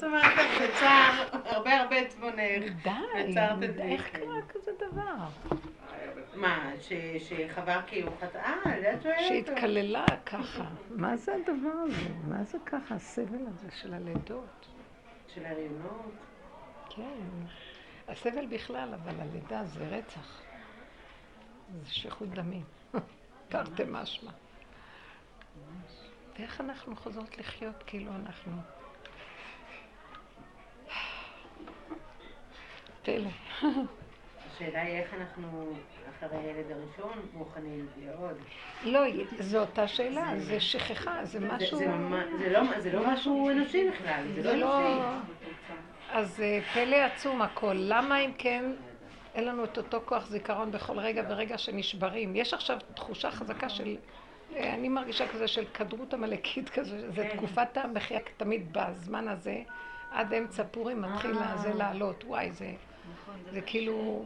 זאת אומרת, בצער, הרבה הרבה עצמונך. די, איך קרה כזה דבר? מה, שחבר כאילו חטאה? שהתקללה ככה. מה זה הדבר הזה? מה זה ככה, הסבל הזה של הלידות? של הריונות? כן. הסבל בכלל, אבל הלידה זה רצח. זה שפיכות דמים. תרתי משמע. ואיך אנחנו חוזרות לחיות כאילו אנחנו... פלא. השאלה היא איך אנחנו, אחרי הילד הראשון, מוכנים לעוד. לא, זו אותה שאלה, זה שכחה, זה משהו... זה לא משהו אנושי בכלל, זה לא אנושי. אז אה, פלא עצום הכל. למה אם כן אין לנו את אותו כוח זיכרון בכל רגע ורגע שנשברים? יש עכשיו תחושה חזקה של... אה, אני מרגישה כזה של כדרות עמלקית כזה, זה כן. תקופת המחיה תמיד בזמן הזה, עד אמצע פורים מתחיל אה. זה לעלות, וואי, זה, זה כאילו,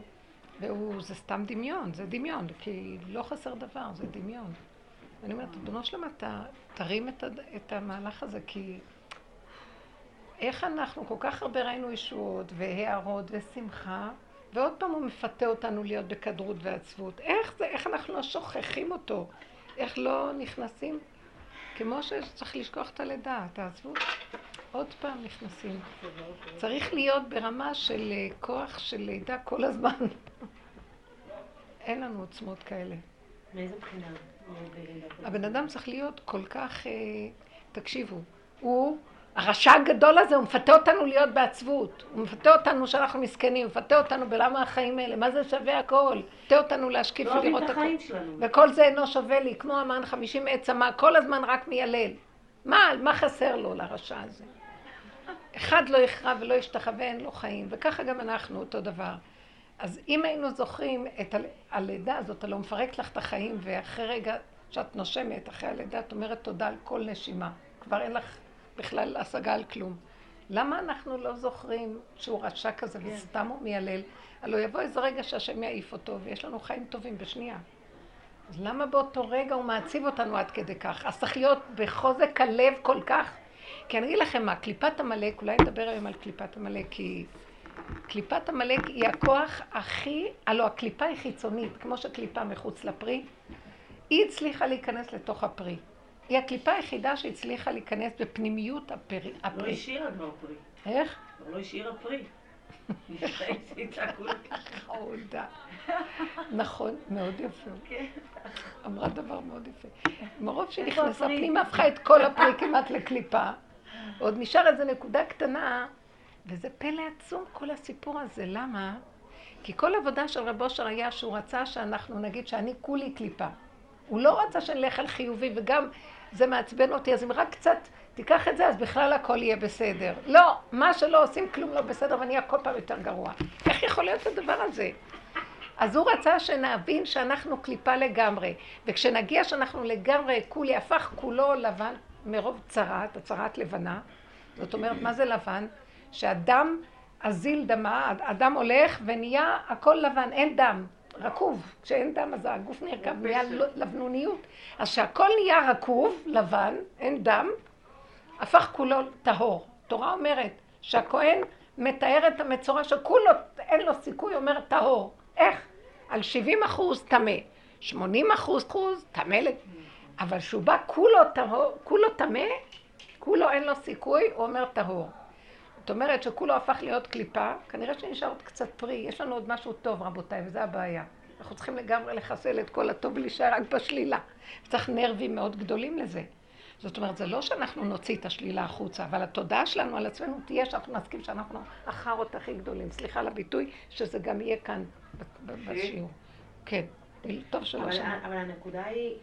והוא, זה סתם דמיון, זה דמיון, כי לא חסר דבר, זה דמיון. אני אומרת, אדונו שלמה, תרים את המהלך הזה, כי איך אנחנו כל כך הרבה ראינו ישועות והערות ושמחה, ועוד פעם הוא מפתה אותנו להיות בכדרות ועצבות. איך זה, איך אנחנו לא שוכחים אותו? איך לא נכנסים? כמו שצריך לשכוח את הלידה, תעזבו. עוד פעם נכנסים. צריך להיות ברמה של אה, כוח של לידה כל הזמן. אין לנו עוצמות כאלה. מאיזה בחינה? הבן אדם צריך להיות כל כך, אה, תקשיבו, הוא הרשע הגדול הזה, הוא מפתה אותנו להיות בעצבות. הוא מפתה אותנו שאנחנו מסכנים, הוא מפתה אותנו בלמה החיים האלה, מה זה שווה הכל? מפתה אותנו להשקיף לא ולראות הכל. שלנו. וכל זה אינו שווה לי, כמו המן חמישים עץ אמר, כל הזמן רק מיילל. מה, מה חסר לו לרשע הזה? אחד לא יכרע ולא ישתחווה, אין לו חיים, וככה גם אנחנו אותו דבר. אז אם היינו זוכרים את הלידה הזאת, הלוא מפרק לך את החיים, ואחרי רגע שאת נושמת, אחרי הלידה, את אומרת תודה על כל נשימה. כבר אין לך בכלל השגה על כלום. למה אנחנו לא זוכרים שהוא רשע כזה כן. וסתם הוא מיילל? הלוא יבוא איזה רגע שהשם יעיף אותו ויש לנו חיים טובים בשנייה. אז למה באותו רגע הוא מעציב אותנו עד כדי כך? אז צריך להיות בחוזק הלב כל כך. כי אני אגיד לכם מה, קליפת עמלק, אולי נדבר היום על קליפת עמלק, כי קליפת עמלק היא הכוח הכי, הלוא הקליפה היא חיצונית, כמו שקליפה מחוץ לפרי, היא הצליחה להיכנס לתוך הפרי. היא הקליפה היחידה שהצליחה להיכנס בפנימיות הפרי. לא השאירה כבר פרי. איך? לא השאירה פרי. חמודה. נכון, מאוד יפה. כן. אמרה דבר מאוד יפה. מרוב שנכנסה פנימה, הפכה את כל הפרי כמעט לקליפה. עוד נשאר איזו נקודה קטנה, וזה פלא עצום כל הסיפור הזה. למה? כי כל עבודה של רב אושר היה שהוא רצה שאנחנו נגיד שאני כולי קליפה. הוא לא רצה שנלך על חיובי, וגם זה מעצבן אותי, אז אם רק קצת תיקח את זה, אז בכלל הכל יהיה בסדר. לא, מה שלא עושים, כלום לא בסדר, ואני אהיה כל פעם יותר גרוע. איך יכול להיות הדבר הזה? אז הוא רצה שנבין שאנחנו קליפה לגמרי, וכשנגיע שאנחנו לגמרי, כולי הפך כולו לבן מרוב צרעת, הצרעת לבנה, זאת אומרת, מה זה לבן? שהדם אזיל דמה, הדם הולך ונהיה הכל לבן, אין דם. רקוב, כשאין דם אז הגוף נרקב, נהיה לבנוניות. אז שהכל נהיה רקוב, לבן, אין דם, הפך כולו טהור. תורה אומרת שהכהן מתאר את המצורע שכולו, אין לו סיכוי, אומר טהור. איך? על 70 אחוז טמא, 80 אחוז טמא, אבל שהוא בא כולו טהור, כולו טמא, כולו אין לו סיכוי, הוא אומר טהור. זאת אומרת שכולו הפך להיות קליפה, כנראה שנשאר עוד קצת פרי, יש לנו עוד משהו טוב רבותיי, וזה הבעיה. אנחנו צריכים לגמרי לחסל את כל הטוב ולהישאר רק בשלילה. צריך נרבים מאוד גדולים לזה. זאת אומרת, זה לא שאנחנו נוציא את השלילה החוצה, אבל התודעה שלנו על עצמנו תהיה שאנחנו נסכים שאנחנו החארות הכי גדולים. סליחה על הביטוי, שזה גם יהיה כאן בשיעור. כן, טוב שלא שמענו. אבל הנקודה היא...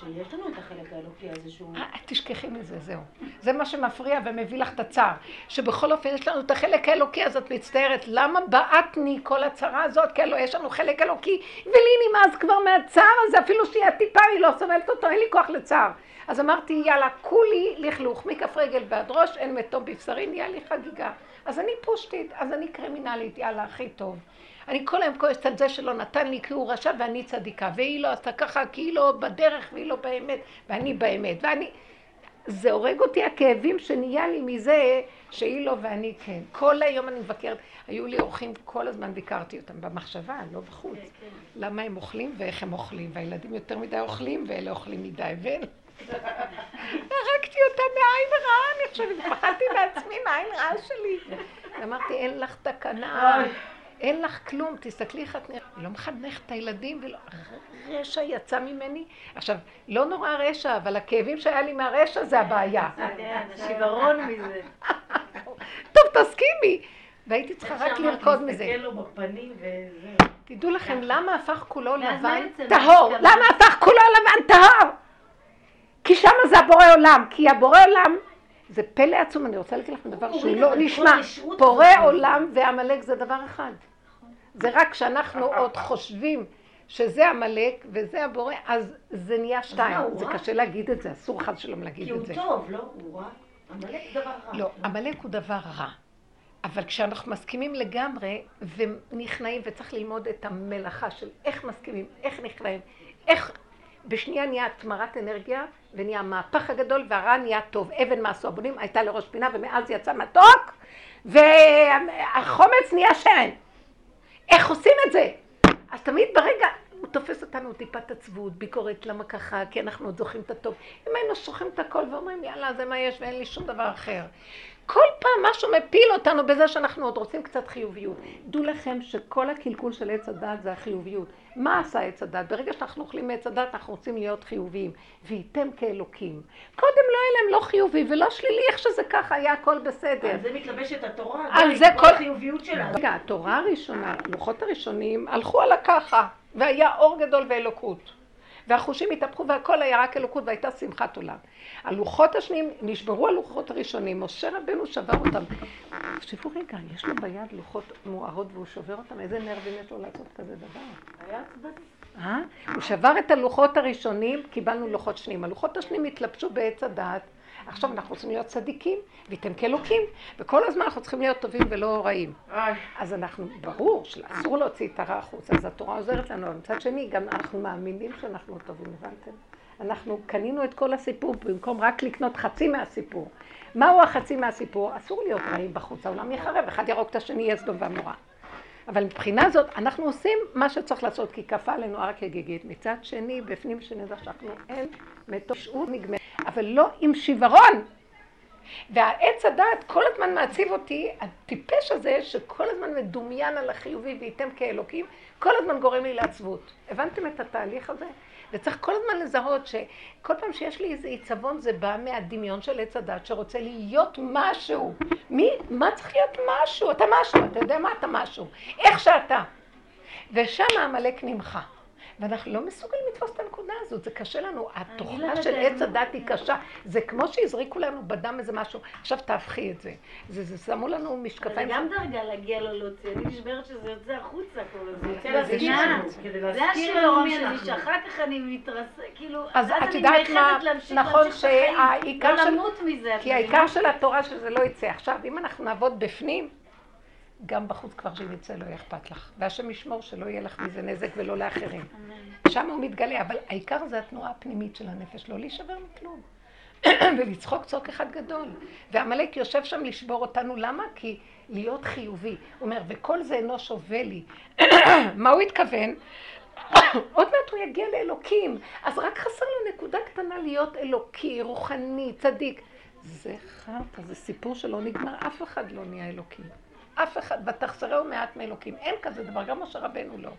שיש לנו את החלק האלוקי הזה שהוא... אה, תשכחי מזה, זהו. זה מה שמפריע ומביא לך את הצער. שבכל אופן יש לנו את החלק האלוקי, אז את מצטערת, למה בעטני כל הצרה הזאת? כי הלוא יש לנו חלק אלוקי, ולי נמאס כבר מהצער הזה, אפילו שהיא הטיפה, היא לא סובלת אותו, אין לי כוח לצער. אז אמרתי, יאללה, כולי לכלוך, מכף רגל ועד ראש, אין מתום בבשרי, נהיה לי חגיגה. אז אני פושטית, אז אני קרימינלית, יאללה, הכי טוב. אני כל היום כועסת על זה שלא נתן לי כי הוא רשע ואני צדיקה, והיא לא עשתה ככה כי היא לא בדרך והיא לא באמת, ואני באמת, ואני... זה הורג אותי הכאבים שנהיה לי מזה שהיא לא ואני כן. כל היום אני מבקרת, היו לי אורחים, כל הזמן ביקרתי אותם במחשבה, לא בחוץ. כן, כן. למה הם אוכלים ואיך הם אוכלים, והילדים יותר מדי אוכלים ואלה אוכלים מדי, ואין... הרגתי אותה מעין רעה, אני חושבת, פחדתי מעצמי מהעין רעה שלי. אמרתי, אין לך תקנה. אין לך כלום, תסתכלי איך את נראית. לא מחנכת את הילדים ולא... רשע יצא ממני. עכשיו, לא נורא רשע, אבל הכאבים שהיה לי מהרשע זה הבעיה. שיוורון מזה. טוב, תסכימי. והייתי צריכה רק לרקוד מזה. להסתכל לו בפנים וזהו. תדעו לכם, למה הפך כולו לבן טהור? למה הפך כולו לבן טהור? כי שמה זה הבורא עולם. כי הבורא עולם זה פלא עצום, אני רוצה להגיד לכם דבר שהוא לא נשמע. פורא עולם ועמלק זה דבר אחד. זה רק כשאנחנו עוד חושבים שזה עמלק וזה הבורא, אז זה נהיה שתיים. זה קשה להגיד את זה, אסור חס ושלום להגיד את זה. כי הוא טוב, לא? הוא רע. עמלק דבר רע. לא, עמלק הוא דבר רע. אבל כשאנחנו מסכימים לגמרי ונכנעים, וצריך ללמוד את המלאכה של איך מסכימים, איך נכנעים, איך בשנייה נהיה התמרת אנרגיה ונהיה המהפך הגדול והרע נהיה טוב. אבן מעשו הבונים הייתה לראש פינה ומאז יצא מתוק והחומץ נהיה שמן. איך עושים את זה? אז תמיד ברגע, הוא תופס אותנו טיפת עצבות, ביקורת, למה ככה? כי אנחנו עוד זוכרים את הטוב. אם היינו שוכרים את הכל ואומרים יאללה זה מה יש ואין לי שום דבר אחר. כל פעם משהו מפיל אותנו בזה שאנחנו עוד רוצים קצת חיוביות. דעו לכם שכל הקלקול של עץ הדת זה החיוביות. מה עשה עץ הדת? ברגע שאנחנו אוכלים מעץ הדת אנחנו רוצים להיות חיוביים. וייתם כאלוקים. קודם לא היה להם לא חיובי ולא שלילי, איך שזה ככה, היה הכל בסדר. על זה מתלבשת התורה, על זה כל החיוביות שלה. רגע, התורה הראשונה, לוחות הראשונים, הלכו על הככה, והיה אור גדול ואלוקות. והחושים התהפכו והכל היה רק אלוקות והייתה שמחת עולם. הלוחות השניים, נשברו הלוחות הראשונים, משה רבנו שבר אותם. תחשבו רגע, יש לו ביד לוחות מוארות והוא שובר אותם, איזה נרבים יש לו לעשות כזה דבר? היה צדדי. אה? הוא שבר את הלוחות הראשונים, קיבלנו לוחות שניים. הלוחות השניים התלבשו בעץ הדעת. עכשיו אנחנו רוצים להיות צדיקים, וייתם כאלוקים, וכל הזמן אנחנו צריכים להיות טובים ולא רעים. אז אנחנו, ברור שאסור להוציא את הרע החוצה, אז התורה עוזרת לנו, אבל מצד שני, גם אנחנו מאמינים שאנחנו טובים, הבנתם? אנחנו קנינו את כל הסיפור במקום רק לקנות חצי מהסיפור. מהו החצי מהסיפור? אסור להיות רעים בחוץ, העולם יחרב, אחד ירוק את השני, יהיה סדום ועמורה. אבל מבחינה זאת, אנחנו עושים מה שצריך לעשות, כי כפה עלינו הר כגיגית. מצד שני, בפנים שנדע שאנחנו אין מתושעות נגמרת, אבל לא עם שיוורון. והעץ הדעת כל הזמן מעציב אותי, הטיפש הזה שכל הזמן מדומיין על החיובי וייתם כאלוקים, כל הזמן גורם לי לעצבות. הבנתם את התהליך הזה? וצריך כל הזמן לזהות שכל פעם שיש לי איזה עיצבון זה בא מהדמיון של עץ הדת שרוצה להיות משהו. מי, מה צריך להיות משהו? אתה משהו, אתה יודע מה אתה משהו. איך שאתה. ושם העמלק נמחה. ואנחנו לא מסוגלים לתפוס את הנקודה הזאת, זה קשה לנו. התוכנה של עץ הדת היא קשה. זה כמו שהזריקו לנו בדם איזה משהו, עכשיו תהפכי את זה. זה, זה שמו לנו משקפיים. זה גם דרגה להגיע לו להוציא, אני נשברת שזה יוצא החוצה כל הזמן. זה השלום שלי, שאחר כך אני מתרסק, כאילו, אז את יודעת מה, נכון שהעיקר של... לא כי העיקר של התורה שזה לא יצא. עכשיו, אם אנחנו נעבוד בפנים, גם בחוץ כבר שאם יצא לא יהיה אכפת לך. והשם ישמור שלא יהיה לך מזה נזק ולא לאחרים. שם הוא מתגלה, אבל העיקר זה התנועה הפנימית של הנפש, לא להישבר מכלום. ולצחוק צחוק אחד גדול. ועמלק יושב שם לשבור אותנו, למה? כי להיות חיובי. הוא אומר, וכל זה אינו שווה לי. מה הוא התכוון? עוד מעט הוא יגיע לאלוקים. אז רק חסר לו נקודה קטנה להיות אלוקי, רוחני, צדיק. זה חרטא, זה סיפור שלא נגמר, אף אחד לא נהיה אלוקים. אף אחד, ותחסרהו מעט מאלוקים. אין כזה דבר, גם משה רבנו לא.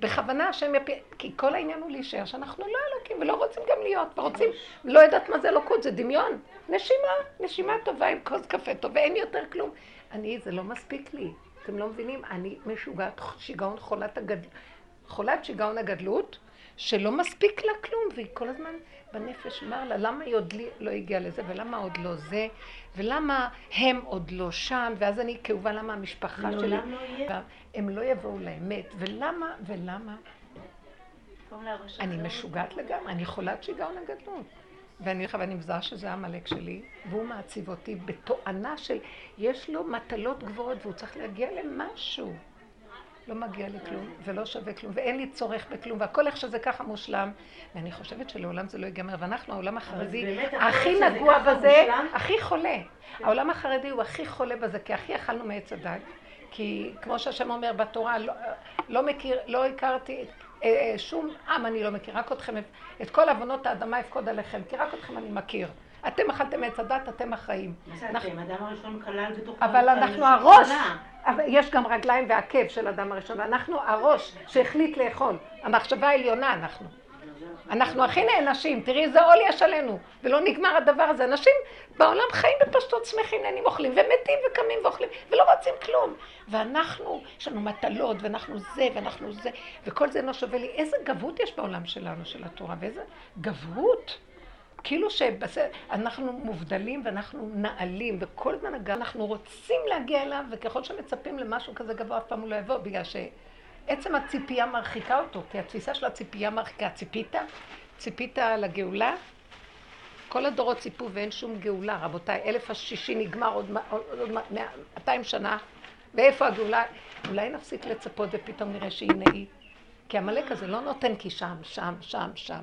בכוונה השם יפיל, כי כל העניין הוא להישאר שאנחנו לא אלוקים ולא רוצים גם להיות, ורוצים, לא יודעת מה זה אלוקות, זה דמיון. נשימה, נשימה טובה עם כוס קפה טוב, ואין יותר כלום. אני, זה לא מספיק לי. אתם לא מבינים? אני משוגעת שיגעון חולת הגדלות, חולת שיגעון הגדלות, שלא מספיק לה כלום, והיא כל הזמן בנפש אמר לה, למה היא עוד לא הגיעה לזה, ולמה עוד לא זה, ולמה הם עוד לא שם, ואז אני כאובה, למה המשפחה שלי... לעולם לא יהיה. הם לא יבואו לאמת, ולמה, ולמה? אני משוגעת לגמרי, אני חולת שיגעון הגדלות. ואני ואני מזהה שזה עמלק שלי, והוא מעציב אותי בתואנה של יש לו מטלות גבוהות והוא צריך להגיע למשהו. לא מגיע לי כלום, ולא שווה כלום, ואין לי צורך בכלום, והכל איך שזה ככה מושלם, ואני חושבת שלעולם זה לא ייגמר, ואנחנו, העולם החרדי, הכי נגוע בזה, הכי חולה. העולם החרדי הוא הכי חולה בזה, כי הכי אכלנו מעץ הדת, כי כמו שהשם אומר בתורה, לא, לא מכיר, לא הכרתי אה, אה, שום עם אני לא מכיר, רק אתכם, את כל עוונות האדמה אפקוד עליכם, כי רק אתכם אני מכיר. אתם אכלתם עץ הדת, אתם החיים. מה זה אתם? אדם הראשון כלל בתוך... אבל אנחנו הראש, יש גם רגליים ועקב של אדם הראשון, ואנחנו הראש שהחליט לאכול. המחשבה העליונה אנחנו. אנחנו הכי נענשים, תראי איזה עול יש עלינו, ולא נגמר הדבר הזה. אנשים בעולם חיים בפשטות שמחים, נהנים, אוכלים, ומתים וקמים ואוכלים, ולא רוצים כלום. ואנחנו, יש לנו מטלות, ואנחנו זה, ואנחנו זה, וכל זה לא שווה לי. איזה גבות יש בעולם שלנו, של התורה, ואיזה גבות. כאילו שאנחנו מובדלים ואנחנו נעלים, וכל הזמן אנחנו רוצים להגיע אליו, וככל שמצפים למשהו כזה גבוה, אף פעם הוא לא יבוא, בגלל שעצם הציפייה מרחיקה אותו, כי התפיסה של הציפייה מרחיקה. ציפית? ציפית לגאולה? כל הדורות ציפו ואין שום גאולה, רבותיי. אלף השישי נגמר עוד, 200 שנה, ואיפה הגאולה? אולי נפסיק לצפות ופתאום נראה שהנה היא. כי עמלק הזה לא נותן כי שם, שם, שם, שם.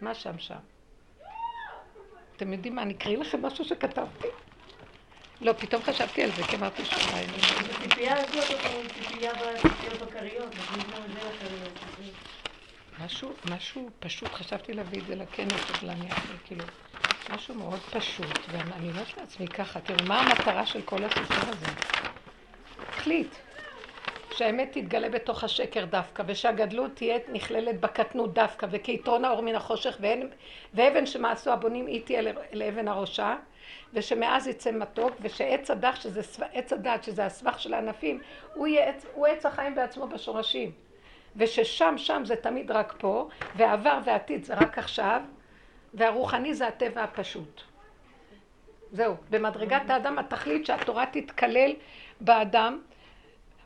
מה שם, שם? אתם יודעים מה, אני אקריא לכם משהו שכתבתי? לא, פתאום חשבתי על זה, כי אמרתי שאולי... הציפייה הזאת, ציפייה בציפיות בקריות, משהו, משהו פשוט, חשבתי להביא את זה לכנס, אבל אני אעשה כאילו, משהו מאוד פשוט, ואני אומרת לעצמי ככה, תראו, מה המטרה של כל הסיפור הזה? תחליט, שהאמת תתגלה בתוך השקר דווקא, ושהגדלות תהיה נכללת בקטנות דווקא, וכיתרון האור מן החושך, ואין, ואבן שמעשו הבונים היא תהיה לאבן הראשה, ושמאז יצא מתוק, ושעץ הדח, שזה עץ הדת, שזה הסבך של הענפים, הוא, יהיה, הוא עץ החיים בעצמו בשורשים. וששם, שם זה תמיד רק פה, והעבר והעתיד זה רק עכשיו, והרוחני זה הטבע הפשוט. זהו, במדרגת האדם התכלית שהתורה תתקלל באדם,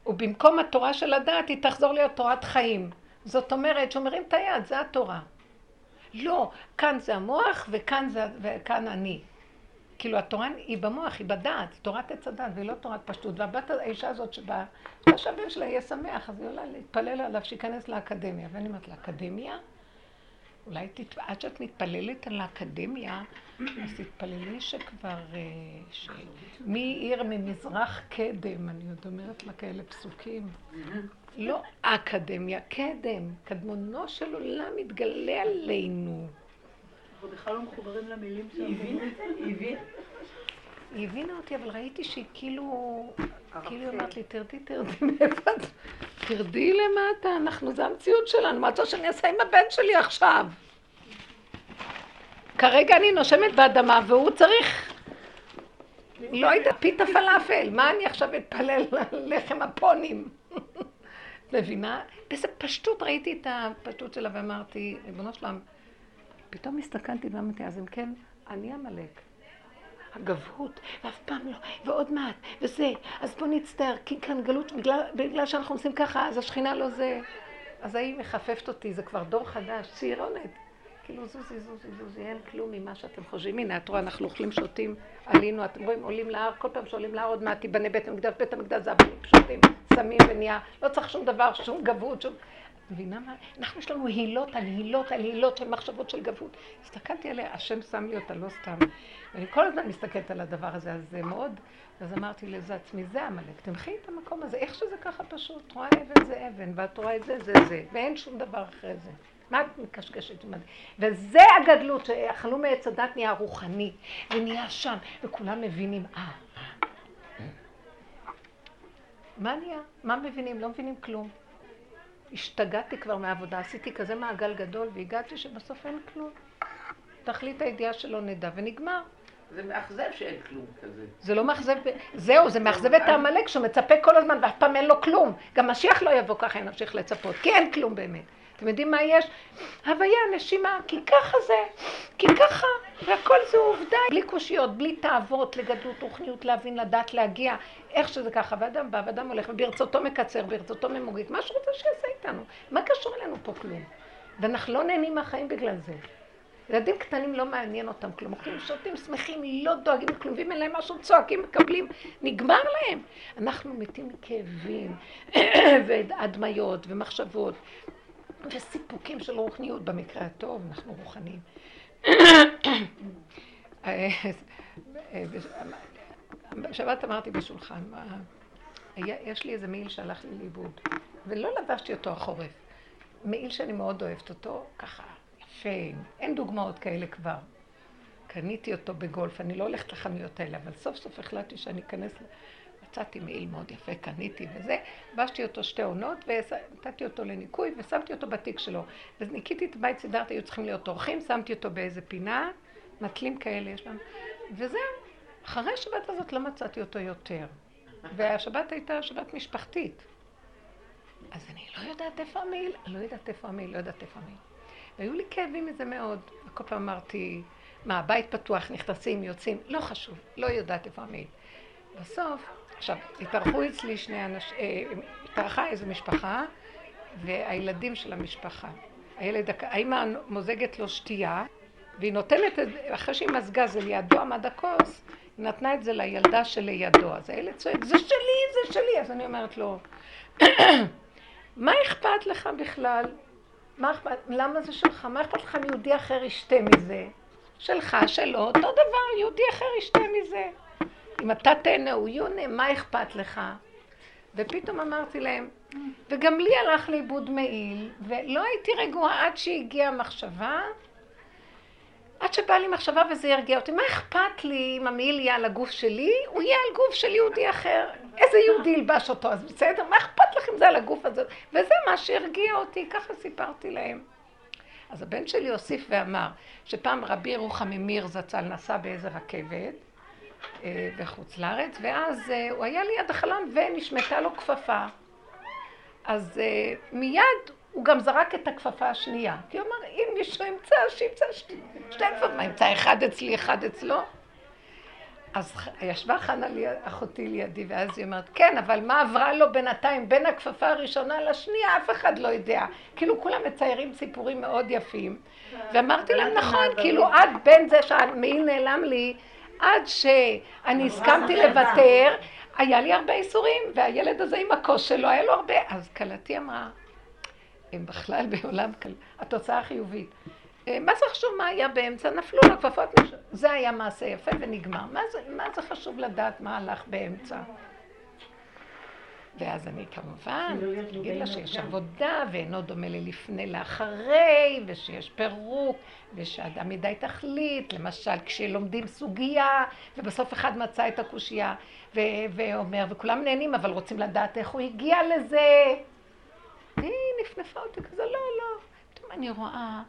ובמקום התורה של הדעת היא תחזור להיות תורת חיים. זאת אומרת שאומרים את היד, זה התורה. לא, כאן זה המוח וכאן, זה, וכאן אני. כאילו התורה היא במוח, היא בדעת, תורת עץ הדעת, והיא לא תורת פשטות. והבת האישה הזאת שבאה, שהבן שלה יהיה שמח, אז היא עולה להתפלל עליו שייכנס לאקדמיה. ואני אומרת לה, אקדמיה? אולי תת... עד שאת מתפללת על האקדמיה, אז תתפללי שכבר... אה, ש... מי עיר ממזרח קדם, אני עוד אומרת לה כאלה פסוקים. לא אקדמיה, קדם. קדמונו של עולם מתגלה עלינו. אנחנו בכלל לא מחוברים למילים שלנו. היא הבינה? היא הבינה אותי, אבל ראיתי שהיא כאילו... כאילו אמרת לי, תרדי, תרדי מאיפה את... תרדי למטה, אנחנו, זה המציאות שלנו, מה את רוצה שאני אעשה עם הבן שלי עכשיו? כרגע אני נושמת באדמה והוא צריך, לא יודעת, פיתה פלאפל, מה אני עכשיו אתפלל ללחם הפונים? מבינה? באיזה פשטות ראיתי את הפשטות שלה ואמרתי, ריבונו שלם, פתאום הסתכלתי ואמרתי, אז אם כן, אני עמלק. הגבהות, ואף פעם לא, ועוד מעט, וזה, אז בוא נצטער, כי כאן גלות, בגלל, בגלל שאנחנו עושים ככה, אז השכינה לא זה. אז היא מחפפת אותי, זה כבר דור חדש, צעירונת. כאילו זוזי, זוזי, זוזי, אין כלום ממה שאתם חושבים. הנה, את רואה, אנחנו אוכלים, שותים, עלינו, אתם רואים, עולים להר, כל פעם שעולים להר עוד מעט תיבנה בית המקדש, בית המקדש זה אבנים פשוטים, סמים ונהיה, לא צריך שום דבר, שום גבות, שום... מבינה מה? אנחנו יש לנו הילות על הילות על הילות של מחשבות של גבות. הסתכלתי עליה, השם שם לי אותה, לא סתם. ואני כל הזמן מסתכלת על הדבר הזה, אז זה מאוד... אז אמרתי לזה עצמי, זה עמלק, תמחי את המקום הזה, איך שזה ככה פשוט, רואה אבן זה אבן, ואת רואה את זה, זה זה, ואין שום דבר אחרי זה. מה את מקשקשת? וזה הגדלות, שאכלו מעץ הדת נהיה רוחני, ונהיה שם, וכולם מבינים, אה, מה נהיה? מה מבינים? לא מבינים כלום. השתגעתי כבר מהעבודה, עשיתי כזה מעגל גדול, והגעתי שבסוף אין כלום. תכלית הידיעה שלא נדע, ונגמר. זה מאכזב שאין כלום כזה. זה לא מאכזב, זהו, זה מאכזב את העמלק שמצפה כל הזמן ואף פעם אין לו כלום. גם משיח לא יבוא ככה, נמשיך לצפות, כי אין כלום באמת. אתם יודעים מה יש? הוויה, נשימה, כי ככה זה, כי ככה, והכל זה עובדה, בלי קושיות, בלי תאוות לגדלות, רוחניות, להבין, לדעת, להגיע, איך שזה ככה, ואדם בא, ואדם הולך, וברצותו מקצר, ברצותו ממוגית, מה שהוא רוצה שיעשה איתנו, מה קשור אלינו פה כלום? ואנחנו לא נהנים מהחיים בגלל זה. ילדים קטנים לא מעניין אותם כלום, אוכלים, שותים, שמחים, לא דואגים אין להם משהו, צועקים, מקבלים, נגמר להם. אנחנו מתים מכאבים, והדמיות, ומחשבות, וסיפוקים של רוחניות, במקרה הטוב, אנחנו רוחניים. בשבת אמרתי בשולחן, יש לי איזה מעיל שהלך לי לאיבוד, ולא לבשתי אותו החורף. מעיל שאני מאוד אוהבת אותו, ככה, יפה, אין דוגמאות כאלה כבר. קניתי אותו בגולף, אני לא הולכת לחנויות האלה, אבל סוף סוף החלטתי שאני אכנס, מצאתי מעיל מאוד יפה, קניתי וזה, לבשתי אותו שתי עונות, ונתתי אותו לניקוי, ושמתי אותו בתיק שלו. וניקיתי את הבית, סידרתי, היו צריכים להיות אורחים, שמתי אותו באיזה פינה, נטלים כאלה יש לנו, וזהו. אחרי השבת הזאת לא מצאתי אותו יותר. והשבת הייתה שבת משפחתית. אז אני לא יודעת איפה המעיל, לא יודעת איפה המעיל, לא יודעת איפה המעיל. והיו לי כאבים מזה מאוד. וכל פעם אמרתי, מה, הבית פתוח, נכנסים, יוצאים, לא חשוב, לא יודעת איפה המעיל. בסוף, עכשיו, התארחו אצלי שני אנשים, אה, התארחה איזו משפחה, והילדים של המשפחה. הילד, האמא מוזגת לו שתייה, והיא נותנת, אחרי שהיא מזגה זה לידו עמד הכוס, היא נתנה את זה לילדה שלידו. אז הילד צועק, זה שלי, זה שלי. אז אני אומרת לו, מה אכפת לך בכלל? מה אכפת, למה זה שלך? מה אכפת לך אם יהודי אחר ישתה מזה? שלך, שלו, אותו דבר, יהודי אחר ישתה מזה. אם אתה תהנה, הוא יונה, מה אכפת לך? ופתאום אמרתי להם, וגם לי הלך לאיבוד מעיל, ולא הייתי רגועה עד שהגיעה המחשבה עד שבא לי מחשבה וזה ירגיע אותי. מה אכפת לי אם המעיל יהיה על הגוף שלי? הוא יהיה על גוף של יהודי אחר. איזה יהודי ילבש אותו? אז בסדר, מה אכפת לכם זה על הגוף הזה? וזה מה שהרגיע אותי, ככה סיפרתי להם. אז הבן שלי הוסיף ואמר שפעם רבי ירוחם ממיר זצ"ל נסע באיזה רכבת בחוץ לארץ, ואז אה, הוא היה ליד החלון ונשמטה לו כפפה. אז אה, מיד הוא גם זרק את הכפפה השנייה. כי הוא אמר, אם מישהו ימצא, שימצא שתי, שתי כפפות. מה, ימצא אחד אצלי, אחד אצלו? אז ישבה חנה לי, אחותי לידי, ואז היא אומרת, כן, אבל מה עברה לו בינתיים בין הכפפה הראשונה לשנייה, אף אחד לא יודע. כאילו כולם מציירים סיפורים מאוד יפים. ואמרתי להם, נכון, כאילו עד בין זה שהמעיל נעלם לי, עד שאני הסכמתי לוותר, היה לי הרבה איסורים, והילד הזה עם הכוס שלו, היה לו הרבה. אז כלתי אמרה, הם בכלל בעולם, התוצאה החיובית. אה, מה זה חשוב מה היה באמצע? נפלו לו כפפות, זה היה מעשה יפה ונגמר. מה זה, מה זה חשוב לדעת מה הלך באמצע? ואז אני כמובן אגיד לה שיש עבודה ואינו דומה ללפני לאחרי ושיש פירוק ושאדם את תכלית, למשל כשלומדים סוגיה ובסוף אחד מצא את הקושייה ואומר וכולם נהנים אבל רוצים לדעת איך הוא הגיע לזה היא נפנפה אותי כזה, לא, לא. פתאום אני רואה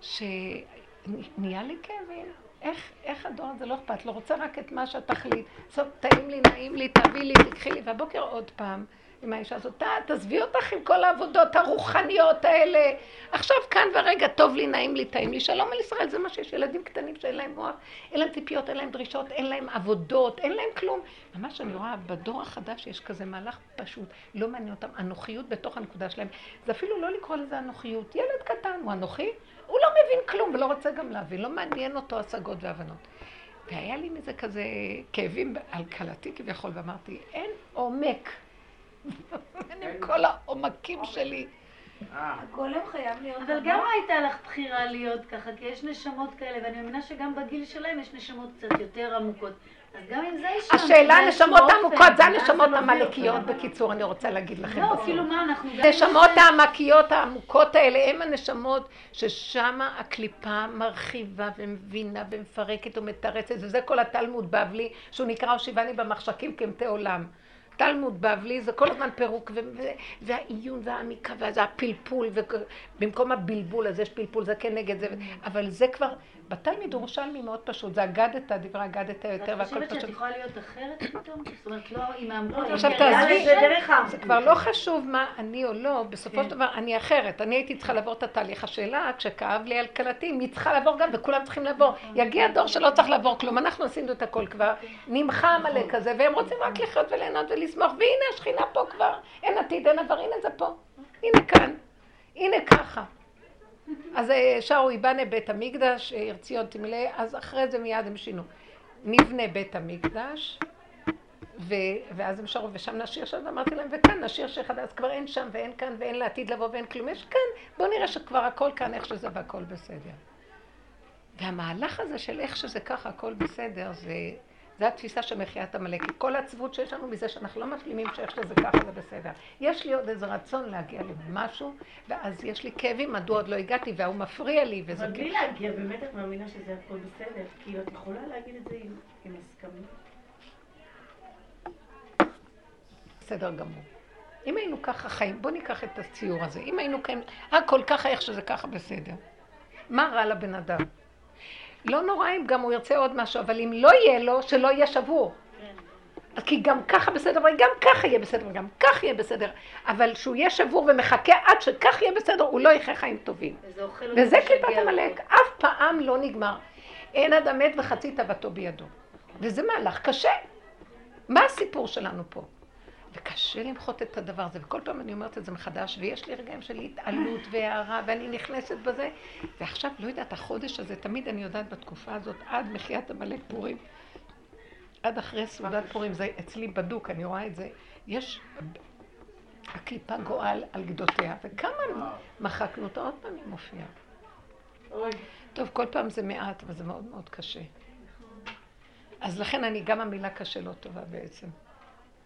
שנהיה לי כאבים. איך, איך הדור הזה לא אכפת לו, רוצה רק את מה שהתכלית. טוב, טעים לי, נעים לי, תביא לי, תקחי לי. והבוקר עוד פעם, עם האישה הזאת, תעזבי אותך עם כל העבודות הרוחניות האלה. עכשיו כאן ורגע, טוב לי, נעים לי, טעים לי. שלום על ישראל, זה מה שיש. ילדים קטנים שאין להם מוח, אין להם ציפיות, אין להם דרישות, אין להם עבודות, אין להם כלום. ממש אני רואה בדור החדש יש כזה מהלך פשוט, לא מעניין אותם. אנוכיות בתוך הנקודה שלהם. זה אפילו לא לקרוא לזה אנוכיות. ילד קטן, הוא אנוכי? הוא לא מבין כלום ולא רוצה גם להבין, לא מעניין אותו השגות והבנות. והיה לי מזה כזה כאבים על כלתי כביכול, ואמרתי, אין עומק. עם כל העומקים שלי. הגולם חייב להיות... אבל גם הייתה לך בחירה להיות ככה, כי יש נשמות כאלה, ואני מאמינה שגם בגיל שלהם יש נשמות קצת יותר עמוקות. השאלה, הנשמות העמוקות, זה הנשמות המלאקיות, בקיצור, אני רוצה להגיד לכם. לא, אפילו מה אנחנו... הנשמות העמקיות העמוקות האלה, הן הנשמות ששם הקליפה מרחיבה ומבינה ומפרקת ומתרצת, וזה כל התלמוד בבלי, שהוא נקרא הושיבני במחשכים כמתי עולם. תלמוד בבלי זה כל הזמן פירוק, והעיון והעמיקה, וזה הפלפול, ובמקום הבלבול הזה יש פלפול, זה כן נגד זה, אבל זה כבר, בתלמיד ירושלמי מאוד פשוט, זה אגדת, דברי אגדת יותר, והכל פשוט. את חושבת שאת יכולה להיות אחרת פתאום? זאת אומרת, לא עם העמקות, עכשיו תעזבי, זה כבר לא חשוב מה אני או לא, בסופו של דבר אני אחרת, אני הייתי צריכה לעבור את התהליך. השאלה, כשכאב לי על כלתי, מי צריכה לעבור גם, וכולם צריכים לעבור. יגיע דור שלא צריך לעבור כלום, אנחנו עשינו את הכל כבר, נמחה מלא כזה, והם רוצים רק לחיות וליהנות ולשמוח, והנה השכינה פה כבר, אין עתיד, אין עבר, הנה זה פה, הנה כאן, הנה ככה. אז אה, שרו יבנה בית המקדש, עיר ציון תמלא, אז אחרי זה מיד הם שינו. נבנה בית המקדש, ו, ואז הם שרו, ושם נשאיר שם, ואמרתי להם, וכאן נשאיר שיר חדש, כבר אין שם ואין כאן ואין לעתיד לבוא ואין כלום, יש כאן, בואו נראה שכבר הכל כאן, איך שזה והכל בסדר. והמהלך הזה של איך שזה ככה, הכל בסדר, זה, זה התפיסה של מחיית עמלק. כל העצבות שיש לנו מזה שאנחנו לא משלימים שאיך שזה ככה זה בסדר. יש לי עוד איזה רצון להגיע למשהו, ואז יש לי כאבים, מדוע עוד לא הגעתי, והוא מפריע לי, וזה... אבל בלי להגיע, באמת את מאמינה שזה הכל בסדר, כי את יכולה להגיד את זה עם, עם הסכמה. בסדר גמור. אם היינו ככה חיים, בואו ניקח את הציור הזה, אם היינו כאן, הכל ככה איך שזה ככה בסדר. מה רע לבן אדם? לא נורא אם גם הוא ירצה עוד משהו, אבל אם לא יהיה לו, שלא יהיה שבור. כן. כי גם ככה בסדר, וגם ככה יהיה בסדר, וגם ככה יהיה בסדר. אבל שהוא יהיה שבור ומחכה עד שכך יהיה בסדר, הוא לא יחיה חיים טובים. וזה קליפת עמלק, אף פעם לא נגמר. אין אדם מת וחצי תאוותו בידו. וזה מהלך קשה. מה הסיפור שלנו פה? וקשה למחות את הדבר הזה, וכל פעם אני אומרת את זה מחדש, ויש לי רגעים של התעלות והערה, ואני נכנסת בזה, ועכשיו, לא יודעת, החודש הזה, תמיד אני יודעת בתקופה הזאת, עד מחיית עמלק פורים, עד אחרי סעודת פורים, זה אצלי בדוק, אני רואה את זה, יש, הקליפה גועל על גדותיה, וכמה מחקנו אותה, עוד פעם היא מופיעה. טוב, כל פעם זה מעט, אבל זה מאוד מאוד קשה. אז לכן אני, גם המילה קשה לא טובה בעצם.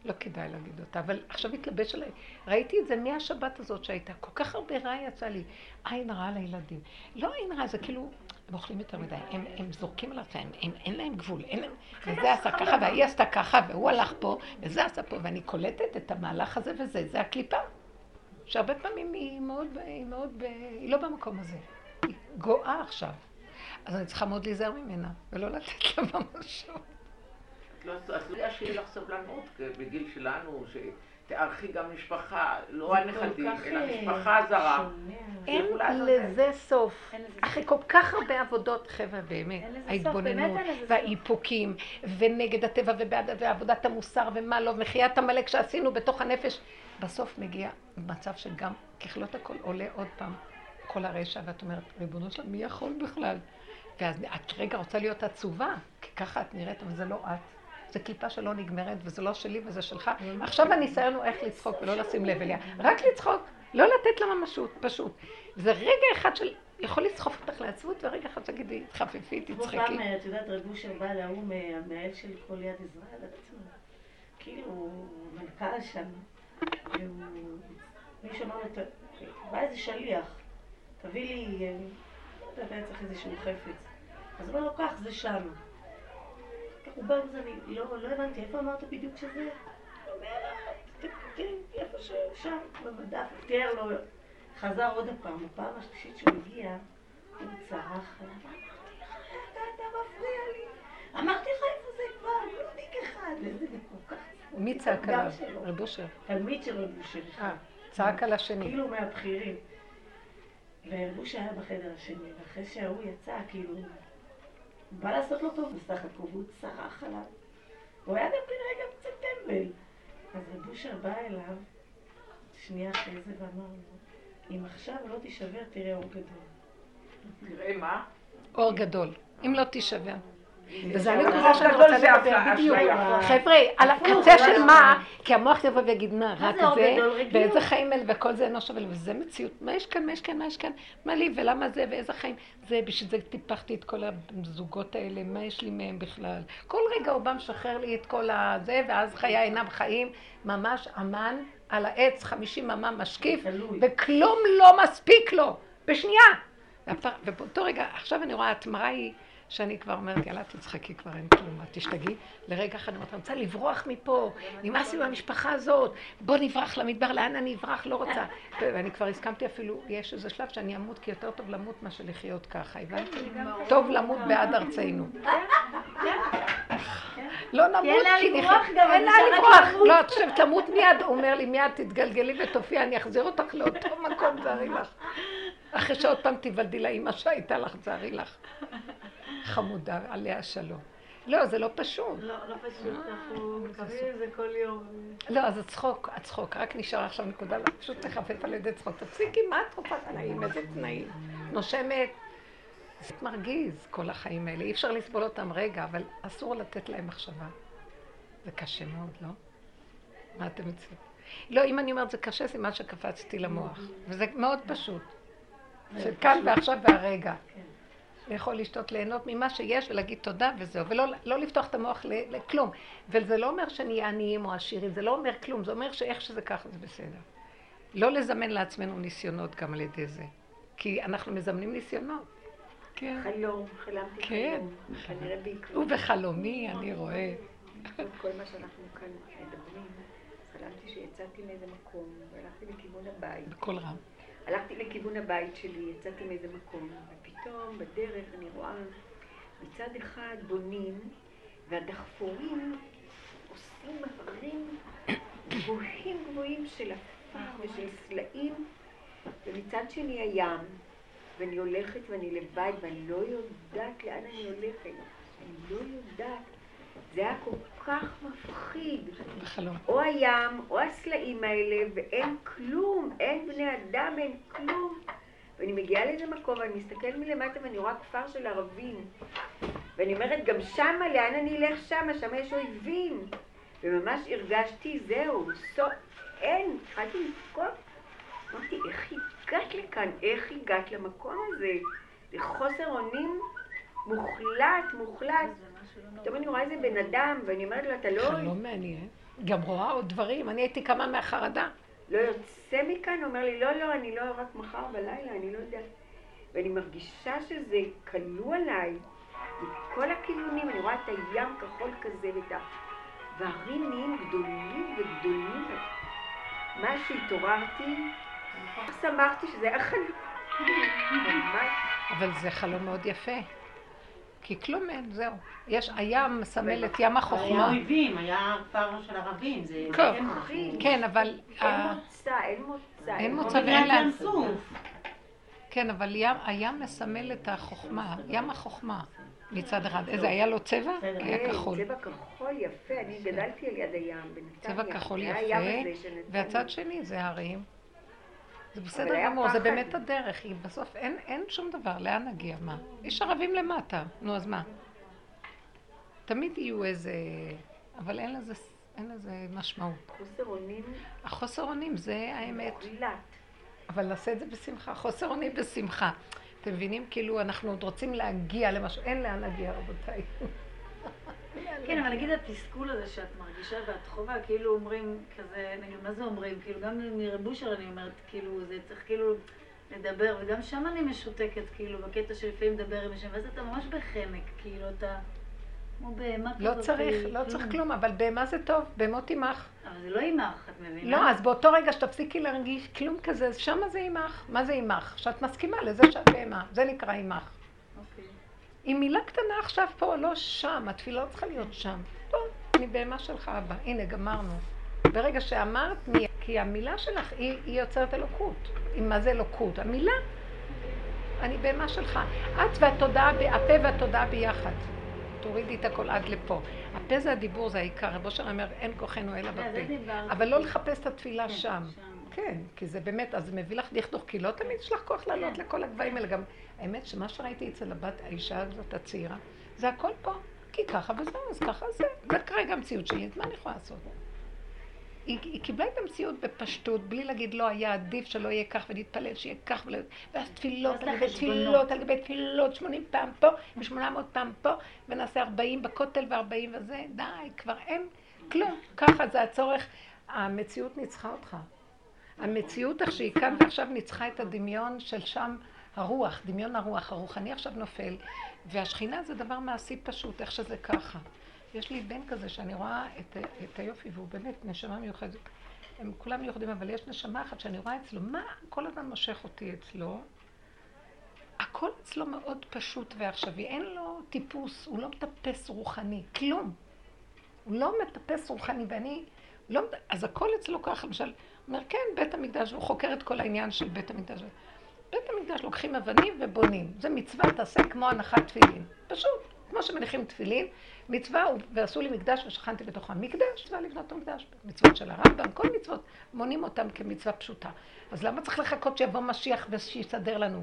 לא כדאי להגיד אותה, אבל עכשיו התלבש עליי. ראיתי את זה מהשבת הזאת שהייתה, כל כך הרבה רע יצא לי. עין רעה לילדים. לא עין רעה, זה כאילו, הם אוכלים יותר מדי, הם, הם זורקים על עצמם, אין להם גבול, אין להם... וזה עשה ככה, והיא עשתה ככה, והוא הלך פה, וזה עשה פה, ואני קולטת את המהלך הזה וזה, זה הקליפה. שהרבה פעמים היא מאוד, היא מאוד, היא לא במקום הזה. היא גואה עכשיו. אז אני צריכה מאוד להיזהר ממנה, ולא לתת לה ממשות. לא, את לא יודעת שיהיה לך סבלנות בגיל שלנו, שתארחי גם משפחה, לא הנכדים, אלא אה, משפחה זרה. אין לזה סוף. אחרי כל כך הרבה עבודות, חבר'ה, באמת, ההתבוננות והאיפוקים, ונגד הטבע ובעד ועבודת המוסר ומה לא, מחיית עמלק שעשינו בתוך הנפש, בסוף מגיע מצב שגם ככלות הכל עולה עוד פעם כל הרשע, ואת אומרת, ריבונו שלנו, מי יכול בכלל? ואז את רגע רוצה להיות עצובה, כי ככה את נראית, אבל זה לא את. זה קליפה שלא נגמרת, וזה לא שלי וזה שלך. עכשיו הניסיון הוא איך לצחוק ולא לשים לב אליה. רק לצחוק, לא לתת לה ממשות, פשוט. זה רגע אחד של... יכול לסחוף אותך לעצבות, ורגע אחד תגידי, תחפפי, תצחקי. כמו פעם, את יודעת, רב אושר בא להוא מהמנהל של כל יד עזרא, כאילו, מנכ"ל שם, מישהו אמר לו, בא איזה שליח, תביא לי, אה, לא יודעת, היה צריך איזשהו חפץ. אז הוא אומר לו, קח, זה שם. הוא בא וזה, אני לא, לא הבנתי, איפה אמרת בדיוק שזה? לה, איפה ששם, במדף, תיאר לו, חזר עוד הפעם, בפעם השלישית שהוא הגיע, הוא צרח עליו, אמרתי לך, אתה מפריע לי, אמרתי לך איפה זה כבר, גלודיק אחד, איזה כל כך... מי צעק עליו? רב אושר. תלמיד של רב אושר. אה, צעק על השני. כאילו מהבכירים. ורב אושר היה בחדר השני, ואחרי שההוא יצא, כאילו... הוא בא לעשות לו טוב בסך הכל, והוא צרח עליו. הוא היה דווקא רגע קצת טמבל. אז רב אושר בא אליו, שנייה אחרי זה, ואמר לו, אם עכשיו לא תישבר, תראה אור גדול. תראה מה? אור גדול. אם לא תישבר. וזה הנקודה שאני רוצה לדבר, בדיוק. חבר'ה, על הקצה של מה, כי המוח יבוא ויגיד, מה, רק זה, ואיזה חיים אלה, וכל זה אינו שווה, וזה מציאות, מה יש כאן, מה יש כאן, מה יש כאן, מה לי, ולמה זה, ואיזה חיים, זה, בשביל זה טיפחתי את כל הזוגות האלה, מה יש לי מהם בכלל. כל רגע הוא בא משחרר לי את כל הזה, ואז חיי אינם חיים, ממש אמן על העץ, חמישים אמה משקיף, וכלום לא מספיק לו, בשנייה. ובאותו רגע, עכשיו אני רואה, התמרה היא... שאני כבר אומרת, יאללה, תצחקי, כבר אין כלום, את תשתגעי. לרגע אחד אני אומרת, אני רוצה לברוח מפה, נמאס לי מהמשפחה הזאת, בוא נברח למדבר, לאן אני אברח? לא רוצה. ואני כבר הסכמתי אפילו, יש איזה שלב שאני אמות, כי יותר טוב למות מאשר לחיות ככה, הבנתי? טוב למות בעד ארצנו. לא נמות, כי נחיה. אין לאן לברוח. לא, את חושבת, תמות מיד, הוא אומר לי, מיד תתגלגלי ותופיע, אני אחזיר אותך לאותו מקום, תארי לך. אחרי שעוד פעם תיוולדי לאימא שהייתה לך, תארי לך. חמודה, עליה שלום. לא, זה לא פשוט. לא, לא פשוט, אה, אנחנו מקבלים את זה כל יום. לא, אז הצחוק, הצחוק, רק נשאר עכשיו נקודה, פשוט לחפף על ידי צחוק. תפסיקי, מה את רוצה תנאים? איזה תנאים? נושמת. זה מרגיז, כל החיים האלה. אי אפשר לסבול אותם רגע, אבל אסור לתת להם מחשבה. זה קשה מאוד, לא? מה אתם מצליחים? לא, אם אני אומרת זה קשה, זה מה שקפצתי למוח. וזה מאוד פשוט. של כאן ועכשיו והרגע. לאכול, לשתות, ליהנות ממה שיש ולהגיד תודה וזהו, ולא לא לפתוח את המוח לכלום. וזה לא אומר שנהיה עניים או עשירים, זה לא אומר כלום, זה אומר שאיך שזה ככה זה בסדר. לא לזמן לעצמנו ניסיונות גם על ידי זה, כי אנחנו מזמנים ניסיונות. כן. חלום, חלמתי כן. חלום, כנראה בעקבות. ובחלומי אני רואה. כל מה שאנחנו כאן מדברים, חלמתי שיצאתי מאיזה מקום, והלכתי לכיוון הבית. בקול רם. הלכתי לכיוון הבית שלי, יצאתי מאיזה מקום, ופתאום בדרך אני רואה מצד אחד בונים, והדחפורים עושים הרים גבוהים גבוהים של עפר ושל סלעים, ומצד שני הים, ואני הולכת ואני לבד, ואני לא יודעת לאן אני הולכת. אני לא יודעת. זה היה כל כך מפחיד. בחלום. או הים, או הסלעים האלה, ואין כלום, אין בני אדם, אין כלום. ואני מגיעה לאיזה מקום, ואני מסתכלת מלמטה ואני רואה כפר של ערבים. ואני אומרת, גם שמה, לאן אני אלך שמה? שמה יש אויבים. וממש הרגשתי, זהו, סו... אין, התחלתי לבכות. אמרתי, איך הגעת לכאן? איך הגעת למקום הזה? זה חוסר אונים מוחלט, מוחלט. פתאום אני רואה איזה בן אדם, ואני אומרת לו, אתה לא... חלום מעניין. גם רואה עוד דברים, אני הייתי קמה מהחרדה. לא יוצא מכאן? הוא אומר לי, לא, לא, אני לא, רק מחר בלילה, אני לא יודעת. ואני מרגישה שזה כלוא עליי, מכל הכיוונים, אני רואה את הים כחול כזה, ואת ה... והרים נהיים גדולים וגדולים. מה שהתעוררתי, שמחתי שזה היה חלום. אבל זה חלום מאוד יפה. כי כלום אין, זהו. יש, הים מסמל את ים החוכמה. היה אויבים, היה כפר של ערבים, זה כן מפחיד. כן, אבל... אין מוצא, אין מוצא. אין מוצא ואין לאן. כן, אבל הים מסמל את החוכמה, ים החוכמה. מצד אחד. איזה, היה לו צבע? היה כחול. צבע כחול יפה, אני גדלתי על יד הים. צבע כחול יפה, והצד שני זה הרים. זה בסדר גמור, זה באמת הדרך, היא בסוף אין, אין שום דבר, לאן נגיע, מה? יש ערבים למטה, נו אז מה? תמיד יהיו איזה... אבל אין לזה, אין לזה משמעות. חוסר אונים? החוסר אונים זה האמת. אבל נעשה את זה בשמחה, חוסר אונים בשמחה. אתם מבינים? כאילו אנחנו עוד רוצים להגיע למשהו, אין לאן להגיע רבותיי. כן, אבל נגיד התסכול הזה שאת מרגישה ואת חובה, כאילו אומרים כזה, נגיד, מה זה אומרים? כאילו גם מרבושר אני אומרת, כאילו, זה צריך כאילו לדבר, וגם שם אני משותקת, כאילו, בקטע שלפעמים מדבר עם השם, ואז אתה ממש בחנק, כאילו, אתה... כמו בהמה לא כזאת. לא צריך, לא צריך כלום, אבל בהמה זה טוב, בהמות עימך. אבל זה לא עימך, את מבינה? לא, אז באותו רגע שתפסיקי להרגיש כלום כזה, שמה זה עימך. מה זה עימך? שאת מסכימה לזה שאת בהמה, זה נקרא עימך. עם מילה קטנה עכשיו פה, לא שם, התפילה לא צריכה להיות שם. טוב, אני בהמה שלך, אבא. הנה, גמרנו. ברגע שאמרת, מי... כי המילה שלך היא, היא יוצרת אלוקות. עם מה זה אלוקות? המילה, אני בהמה שלך. את והתודעה, הפה והתודעה ביחד. תורידי את הכל עד לפה. הפה זה הדיבור, זה העיקר. רבו שלנו אומר, אין כוחנו אלא בפה. אבל לא לחפש את התפילה כן, שם. כן, כי זה באמת, אז זה מביא לך דכדוך, כי לא תמיד יש לך כוח לעלות כן. לכל הגבהים האלה. גם האמת שמה שראיתי אצל הבת, האישה הזאת, הצעירה, זה הכל פה. כי ככה וזהו, אז ככה זה. זה כרגע המציאות שלי, אז מה אני יכולה לעשות? היא, היא קיבלה את המציאות בפשטות, בלי להגיד לא, היה עדיף שלא יהיה כך ונתפלל שיהיה כך ולא... ואז תפילות על גבי תפילות על גבי תפילות, 80 פעם פה ו-800 פעם פה, ונעשה 40 בכותל ו-40 וזה, די, כבר אין כלום. ככה זה הצורך. המציאות ניצחה אותך. המציאות איך שהיא כאן ועכשיו ניצחה את הדמיון של שם הרוח, דמיון הרוח, הרוחני עכשיו נופל, והשכינה זה דבר מעשי פשוט, איך שזה ככה. יש לי בן כזה שאני רואה את, את היופי, והוא באמת נשמה מיוחדת. הם כולם מיוחדים, אבל יש נשמה אחת שאני רואה אצלו, מה כל הזמן מושך אותי אצלו? הכל אצלו מאוד פשוט ועכשווי, אין לו טיפוס, הוא לא מטפס רוחני, כלום. הוא לא מטפס רוחני, ואני לא... אז הכל אצלו ככה, למשל, אומר, כן, בית המקדש, הוא חוקר את כל העניין של בית המקדש. בית המקדש לוקחים אבנים ובונים. זה מצווה, תעשה כמו הנחת תפילין. פשוט, כמו שמניחים תפילין, מצווה, ועשו לי מקדש ושכנתי בתוכם. מקדש, זה לבנות את המקדש. מצוות של הרמב"ם, כל מצוות, מונים אותם כמצווה פשוטה. אז למה צריך לחכות שיבוא משיח ושיסדר לנו?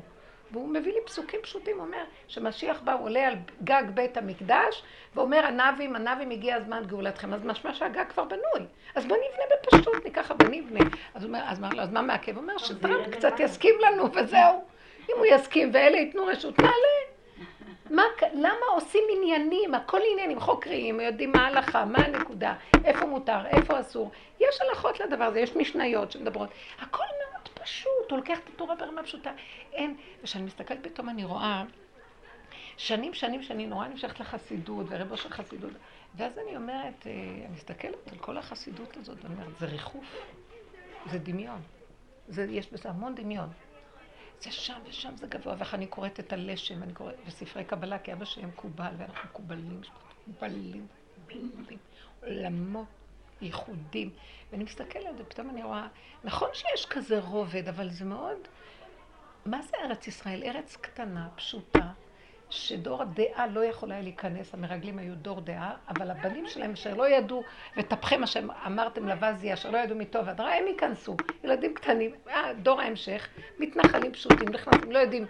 והוא מביא לי פסוקים פשוטים, הוא אומר שמשיח בא, הוא עולה על גג בית המקדש, ואומר ענבים, ענבים הגיע הזמן גאולתכם, אז משמע שהגג כבר בנוי. אז בוא נבנה בפשטות, ניקח ונבנה. אז הוא אומר, אז מה, אז מה מעכב? הוא אומר שטראמפ קצת יסכים לנו וזהו. אם הוא יסכים ואלה ייתנו רשות, נעלה. מה, למה עושים עניינים, הכל עניינים, חוקרים, יודעים מה ההלכה, מה הנקודה, איפה מותר, איפה אסור. יש הלכות לדבר הזה, יש משניות שמדברות. הכל מאוד פשוט, הוא לוקח את התורה ברמה פשוטה. אין, וכשאני מסתכלת פתאום אני רואה, שנים, שנים, שאני נורא נמשכת לחסידות, ורבו של חסידות, ואז אני אומרת, אה, אני מסתכלת על כל החסידות הזאת, ואני אומרת, זה ריחוף, זה דמיון. זה, יש בזה המון דמיון. זה שם ושם זה גבוה, ואיך אני קוראת את הלשם, אני קוראת בספרי קבלה, כי אבא שלי מקובל, ואנחנו מקובלים, מקובלים, עולמות ייחודים. ואני מסתכלת, ופתאום אני רואה, נכון שיש כזה רובד, אבל זה מאוד... מה זה ארץ ישראל? ארץ קטנה, פשוטה, שדור הדעה לא יכול היה להיכנס, המרגלים היו דור דעה, אבל הבנים שלהם שלא ידעו, וטפכם אשר אמרתם לבזיה, שלא ידעו מטוב ועד רע, הם ייכנסו. ילדים קטנים, אה, דור ההמשך, מתנחלים פשוטים, נכנסים, לא יודעים,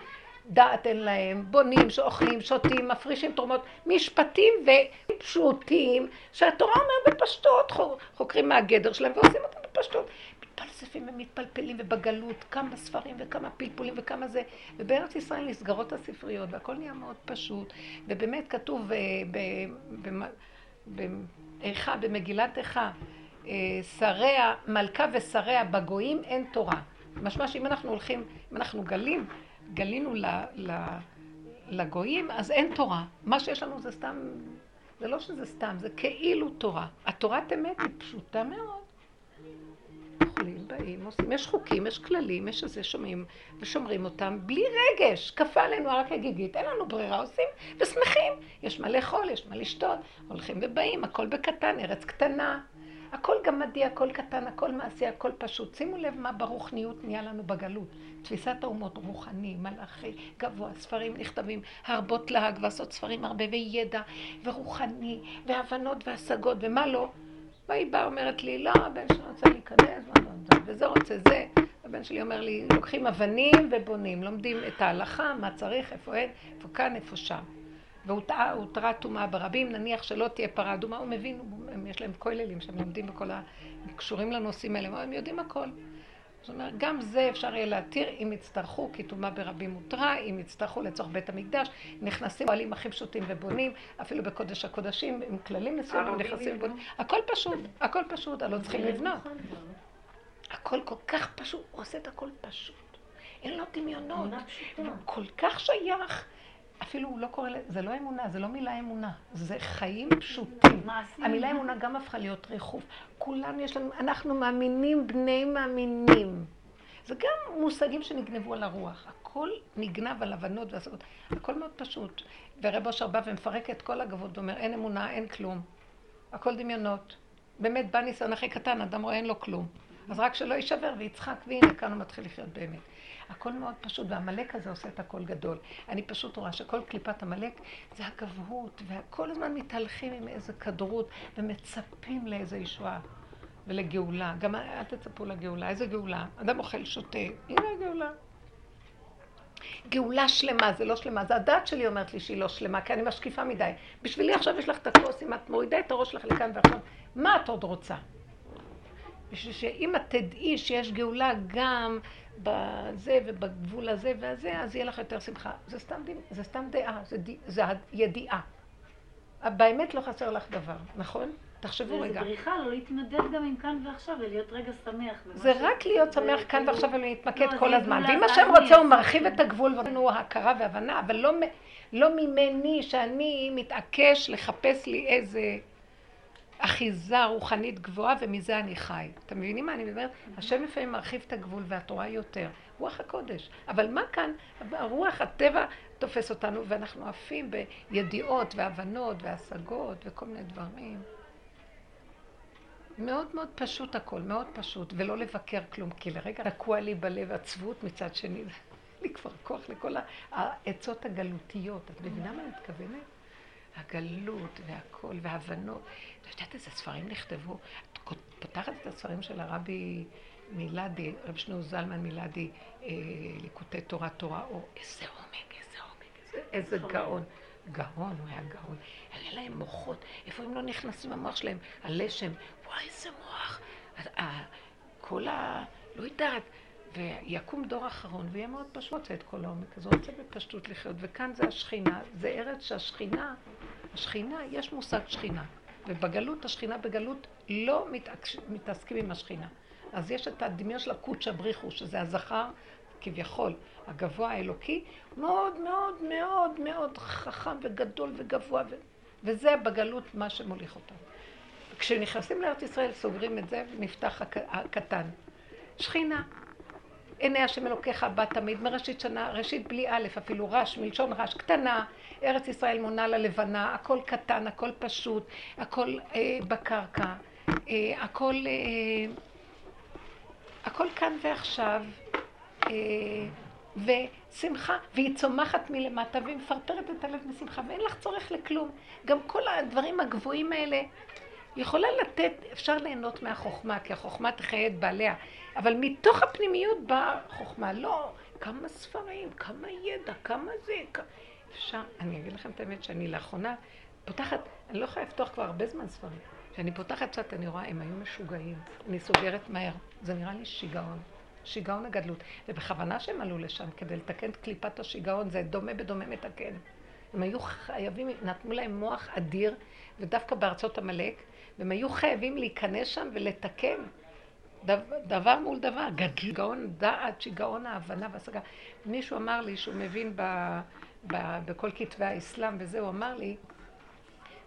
דעת אין להם, בונים, שאוכלים, שותים, מפרישים תרומות, משפטים ופשוטים, שהתורה אומרת בפשטות, חוקרים מהגדר שלהם ועושים אותם בפשטות. מתפלספים ומתפלפלים, ובגלות כמה ספרים וכמה פלפולים וכמה זה, ובארץ ישראל נסגרות הספריות, והכל נהיה מאוד פשוט, ובאמת כתוב אה, באיכה, במגילת איכה, אה, שריה, מלכה ושריה בגויים אין תורה. משמע שאם אנחנו הולכים, אם אנחנו גלים, גלינו ל, ל, לגויים, אז אין תורה. מה שיש לנו זה סתם, זה לא שזה סתם, זה כאילו תורה. התורת אמת היא פשוטה מאוד. אוכלים, באים, עושים, יש חוקים, יש כללים, יש איזה שומעים ושומרים אותם בלי רגש, כפה עלינו רק הגיגית, אין לנו ברירה, עושים ושמחים. יש מה לאכול, יש מה לשתות, הולכים ובאים, הכל בקטן, ארץ קטנה. הכל גמדי, הכל קטן, הכל מעשי, הכל פשוט. שימו לב מה ברוחניות נהיה לנו בגלות. תפיסת האומות, רוחני, מלאכי, גבוה, ספרים נכתבים, הרבות להג ועשות ספרים הרבה, וידע, ורוחני, והבנות והשגות, ומה לא. והיא באה אומרת לי, לא, הבן שלי רוצה להיכנס, וזה רוצה זה. הבן שלי אומר לי, לוקחים אבנים ובונים, לומדים את ההלכה, מה צריך, איפה אין, איפה כאן, איפה שם. והותרה טומאה ברבים, נניח שלא תהיה פרה אדומה, הוא מבין, יש להם כוללים שהם לומדים בכל ה... הם קשורים לנושאים האלה, הם יודעים הכל. זאת אומרת, גם זה אפשר יהיה להתיר אם יצטרכו, כי טומאה ברבים מותרה, אם יצטרכו לצורך בית המקדש, נכנסים פועלים הכי פשוטים ובונים, אפילו בקודש הקודשים, עם כללים מסוימים, נכנסים ובונים. הכל פשוט, הכל פשוט, הלא צריכים לבנות. נכון, הכל כל כך פשוט, הוא עושה את הכל פשוט. אין לו דמיונות. הוא כל כך שייך. אפילו הוא לא קורא, זה לא אמונה, זה לא מילה אמונה, זה חיים פשוטים. המילה אמונה גם הפכה להיות ריחוף. כולנו יש לנו, אנחנו מאמינים בני מאמינים. זה גם מושגים שנגנבו על הרוח. הכל נגנב על הבנות והשגות. הכל מאוד פשוט. ורב אושר בא ומפרק את כל הגבות ואומר, אין אמונה, אין כלום. הכל דמיונות. באמת, בא ניסיון הכי קטן, אדם רואה אין לו כלום. אז רק שלא יישבר ויצחק, והנה, כאן הוא מתחיל לחיות באמת. הכל מאוד פשוט, והעמלק הזה עושה את הכל גדול. אני פשוט רואה שכל קליפת עמלק זה הגבהות, וכל הזמן מתהלכים עם איזה כדרות, ומצפים לאיזה ישועה ולגאולה. גם אל תצפו לגאולה. איזה גאולה? אדם אוכל, שותה, הנה הגאולה. גאולה שלמה, זה לא שלמה, זה הדת שלי אומרת לי שהיא לא שלמה, כי אני משקיפה מדי. בשבילי עכשיו יש לך את הכוס, אם את מורידה את הראש שלך לכאן ועכשיו, מה את עוד רוצה? בשביל שאם את תדעי שיש גאולה גם בזה ובגבול הזה והזה, אז יהיה לך יותר שמחה. זה סתם, זה סתם דעה, זה, זה הידיעה. באמת לא חסר לך דבר, נכון? תחשבו רגע. זה בריחה לא להתנדב גם עם כאן ועכשיו ולהיות רגע שמח. זה רק להיות שמח כאן ועכשיו ולהתמקד לא, כל הזמן. ואם השם רוצה הוא מרחיב את הגבול ונותן הכרה והבנה, אבל לא, לא ממני שאני מתעקש לחפש לי איזה אחיזה רוחנית גבוהה, ומזה אני חי. אתם מבינים מה אני מדברת? השם לפעמים מרחיב את הגבול ואת רואה יותר. רוח הקודש. אבל מה כאן? הרוח, הטבע תופס אותנו, ואנחנו עפים בידיעות והבנות והשגות וכל מיני דברים. מאוד מאוד פשוט הכל, מאוד פשוט, ולא לבקר כלום, כי לרגע תקוע לי בלב עצבות מצד שני. לי כבר כוח לכל העצות הגלותיות. את מבינה מה אני מתכוונת? הגלות והכל, וההבנות. את יודעת איזה ספרים נכתבו? את פותחת את הספרים של הרבי מילדי, רב שנור זלמן מילדי, אה, ליקוטי תורה תורה אור, איזה עומק, איזה עומק, איזה, איזה גאון. גאון, הוא היה גאון. היה להם מוחות, איפה הם לא נכנסים במוח שלהם? הלשם, וואי, איזה מוח. כל ה... לא יודעת. ויקום דור אחרון ויהיה מאוד פשוט את כל העומק הזה, רוצה בפשטות לחיות. וכאן זה השכינה, זה ארץ שהשכינה, השכינה, יש מושג שכינה. ובגלות, השכינה בגלות לא מתעקש, מתעסקים עם השכינה. אז יש את הדמיון של הקודשא בריחו, שזה הזכר כביכול, הגבוה האלוקי, מאוד מאוד מאוד מאוד חכם וגדול וגבוה, ו... וזה בגלות מה שמוליך אותם. כשנכנסים לארץ ישראל סוגרים את זה ונפתח הק... הקטן. שכינה, עיני השם אלוקיך בא תמיד, מראשית שנה, ראשית בלי א', אפילו רש, מלשון רש, קטנה, ארץ ישראל מונה ללבנה, הכל קטן, הכל פשוט, הכל אה, בקרקע, אה, הכל, אה, הכל כאן ועכשיו, אה, ושמחה, והיא צומחת מלמטה והיא מפרפרת את הלב משמחה, ואין לך צורך לכלום. גם כל הדברים הגבוהים האלה, יכולה לתת, אפשר ליהנות מהחוכמה, כי החוכמה תחיה את בעליה, אבל מתוך הפנימיות באה חוכמה. לא, כמה ספרים, כמה ידע, כמה זה, כמה... אפשר, אני אגיד לכם את האמת שאני לאחרונה פותחת, אני לא יכולה לפתוח כבר הרבה זמן ספרים. כשאני פותחת קצת, אני רואה, הם היו משוגעים. אני סוגרת מהר. זה נראה לי שיגעון. שיגעון הגדלות. ובכוונה שהם עלו לשם, כדי לתקן את קליפת השיגעון, זה דומה בדומה מתקן. הם היו חייבים, נתנו להם מוח אדיר, ודווקא בארצות עמלק, והם היו חייבים להיכנס שם ולתקן. דבר, דבר מול דבר, גאון דעת, שיגעון ההבנה והשגה. מישהו אמר לי שהוא מבין ב, בכל כתבי האסלאם, וזה, הוא אמר לי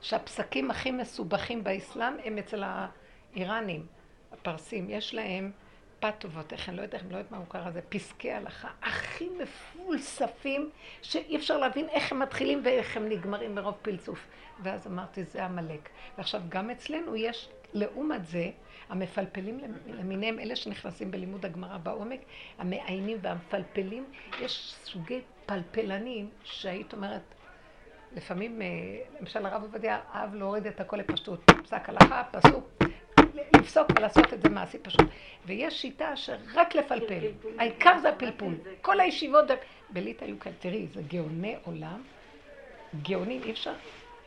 שהפסקים הכי מסובכים באסלאם הם אצל האיראנים, הפרסים. יש להם פטובות, איך אני לא יודעת, אני לא יודעת מה הוא קרא לזה, פסקי הלכה הכי מפולספים, שאי אפשר להבין איך הם מתחילים ואיך הם נגמרים מרוב פלצוף. ואז אמרתי, זה עמלק. ועכשיו, גם אצלנו יש, לעומת זה, המפלפלים למיניהם, אלה שנכנסים בלימוד הגמרא בעומק, המעיינים והמפלפלים, יש סוגי פלפלנים שהיית אומרת, לפעמים, אה, למשל הרב עובדיה אהב להוריד את הכל לפשטות, פסק הלכה, פסוק, לפסוק ולעשות את זה מעשי פשוט. ויש שיטה שרק לפלפל, העיקר זה הפלפול. כל הישיבות, בליטא היו כאלה, תראי, זה גאוני עולם, גאונים, אי אפשר,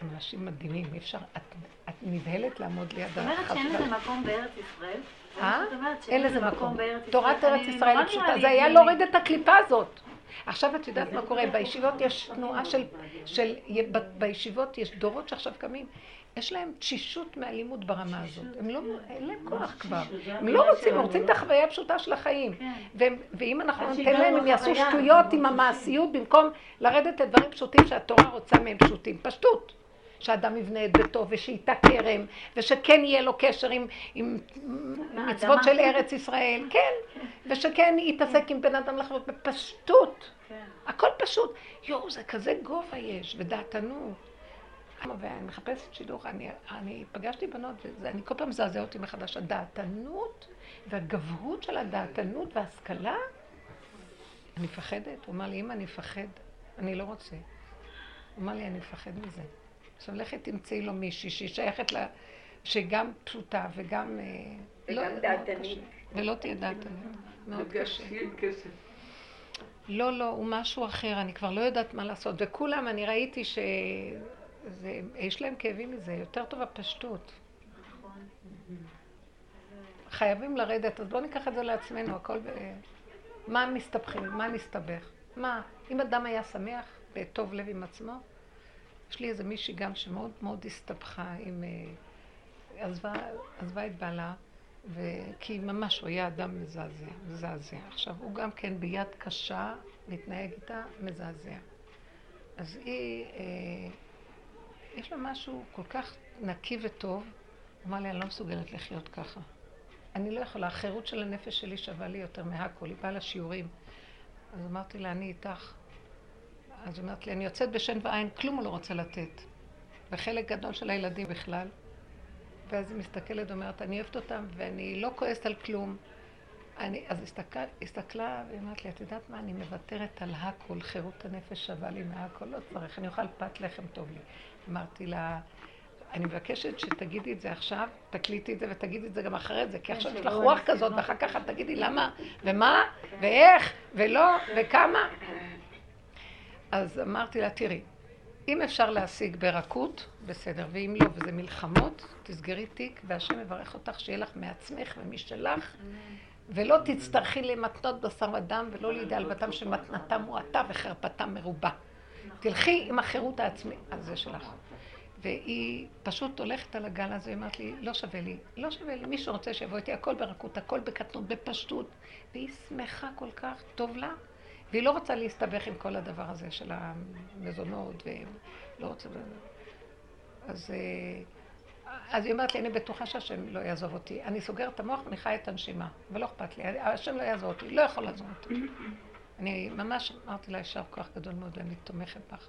הם אנשים מדהימים, אי אפשר, את, את נבהלת לעמוד ליד זאת אומרת שאין לזה מקום בארץ ישראל? אה? אין לזה מקום. תורת ארץ ישראל היא פשוטה, זה היה להוריד את הקליפה הזאת. עכשיו את יודעת מה קורה, בישיבות יש תנועה של, של, בישיבות יש דורות שעכשיו קמים, יש להם תשישות מהלימוד ברמה הזאת. הם לא, אין להם כוח כבר. הם לא רוצים, הם רוצים את החוויה הפשוטה של החיים. כן. ואם אנחנו ניתן להם, הם יעשו שטויות עם המעשיות במקום לרדת לדברים פשוטים שהתורה רוצה מהם פשוטים. פשטות. שאדם יבנה את ביתו ושייטע כרם, ושכן יהיה לו קשר עם, עם מצוות של ארץ ישראל, כן, ושכן יתעסק עם בן אדם לחיות בפשטות. כן. הכל פשוט. יואו, זה כזה גובה יש, ודעתנות. ואני מחפשת שידוך, אני, אני פגשתי בנות, ואני כל פעם מזעזע אותי מחדש, הדעתנות והגבהות של הדעתנות וההשכלה, אני מפחדת. הוא אמר לי, אמא, אני מפחד, אני לא רוצה. הוא אמר לי, אני מפחד מזה. עכשיו לכי תמצאי לו מישהי שהיא שייכת לה, שגם פשוטה וגם... אה, וגם לא, דעתנית. ולא תהיה דעתנית. מאוד קשה. לא, לא, הוא משהו אחר, אני כבר לא יודעת מה לעשות. וכולם, אני ראיתי ש... זה, יש להם כאבים מזה, יותר טוב הפשטות. חייבים לרדת, אז בואו ניקח את זה לעצמנו, הכל ב... מה מסתבכים? מה נסתבך? מה, אם אדם היה שמח וטוב לב עם עצמו, יש לי איזה מישהי גם שמאוד מאוד הסתבכה עם... אה, עזבה, עזבה את בעלה, ו... כי ממש הוא היה אדם מזעזע, מזעזע. עכשיו, הוא גם כן ביד קשה מתנהג איתה מזעזע. אז היא... אה, יש לה משהו כל כך נקי וטוב, אמר לי, אני לא מסוגלת לחיות ככה. אני לא יכולה, החירות של הנפש שלי שווה לי יותר מהכל, היא באה לשיעורים. אז אמרתי לה, אני איתך. אז היא אומרת לי, אני יוצאת בשן ועין, כלום הוא לא רוצה לתת. וחלק גדול של הילדים בכלל. ואז היא מסתכלת ואומרת, אני אוהבת אותם ואני לא כועסת על כלום. אני, אז הסתכל, הסתכלה והיא אמרת לי, את יודעת מה, אני מוותרת על הכל, חירות הנפש שווה לי מהכל, לא צריך, אני אוכל פת לחם טוב לי. אמרתי לה, אני מבקשת שתגידי את זה עכשיו, תקליטי את זה ותגידי את זה גם אחרי זה, כי עכשיו יש לך רוח כזאת, ואחר כך את תגידי למה, ומה, ואיך, ולא, וכמה. אז אמרתי לה, תראי, אם אפשר להשיג ברכות, בסדר, ואם לא, וזה מלחמות, תסגרי תיק, והשם יברך אותך, שיהיה לך מעצמך ומשלך, ולא תצטרכי למתנות בשר ודם, ולא לידי הלבתם שמתנתם מועטה וחרפתם מרובה. תלכי עם החירות העצמית, על זה שלך. והיא פשוט הולכת על הגל הזה, היא אמרת לי, לא שווה לי, לא שווה לי, מי שרוצה שיבוא איתי, הכל ברכות, הכל בקטנות, בפשטות, והיא שמחה כל כך, טוב לה, והיא לא רוצה להסתבך עם כל הדבר הזה של המזונות, ולא רוצה... אז, אה, אז היא אומרת לי, אני בטוחה שהשם לא יעזוב אותי. אני סוגרת את המוח ואני חיה את הנשימה, ולא אכפת לי. השם לא יעזוב אותי, לא יכול לעזוב אותי. אני ממש אמרתי לה, יישר כוח גדול מאוד, ואני תומכת בך.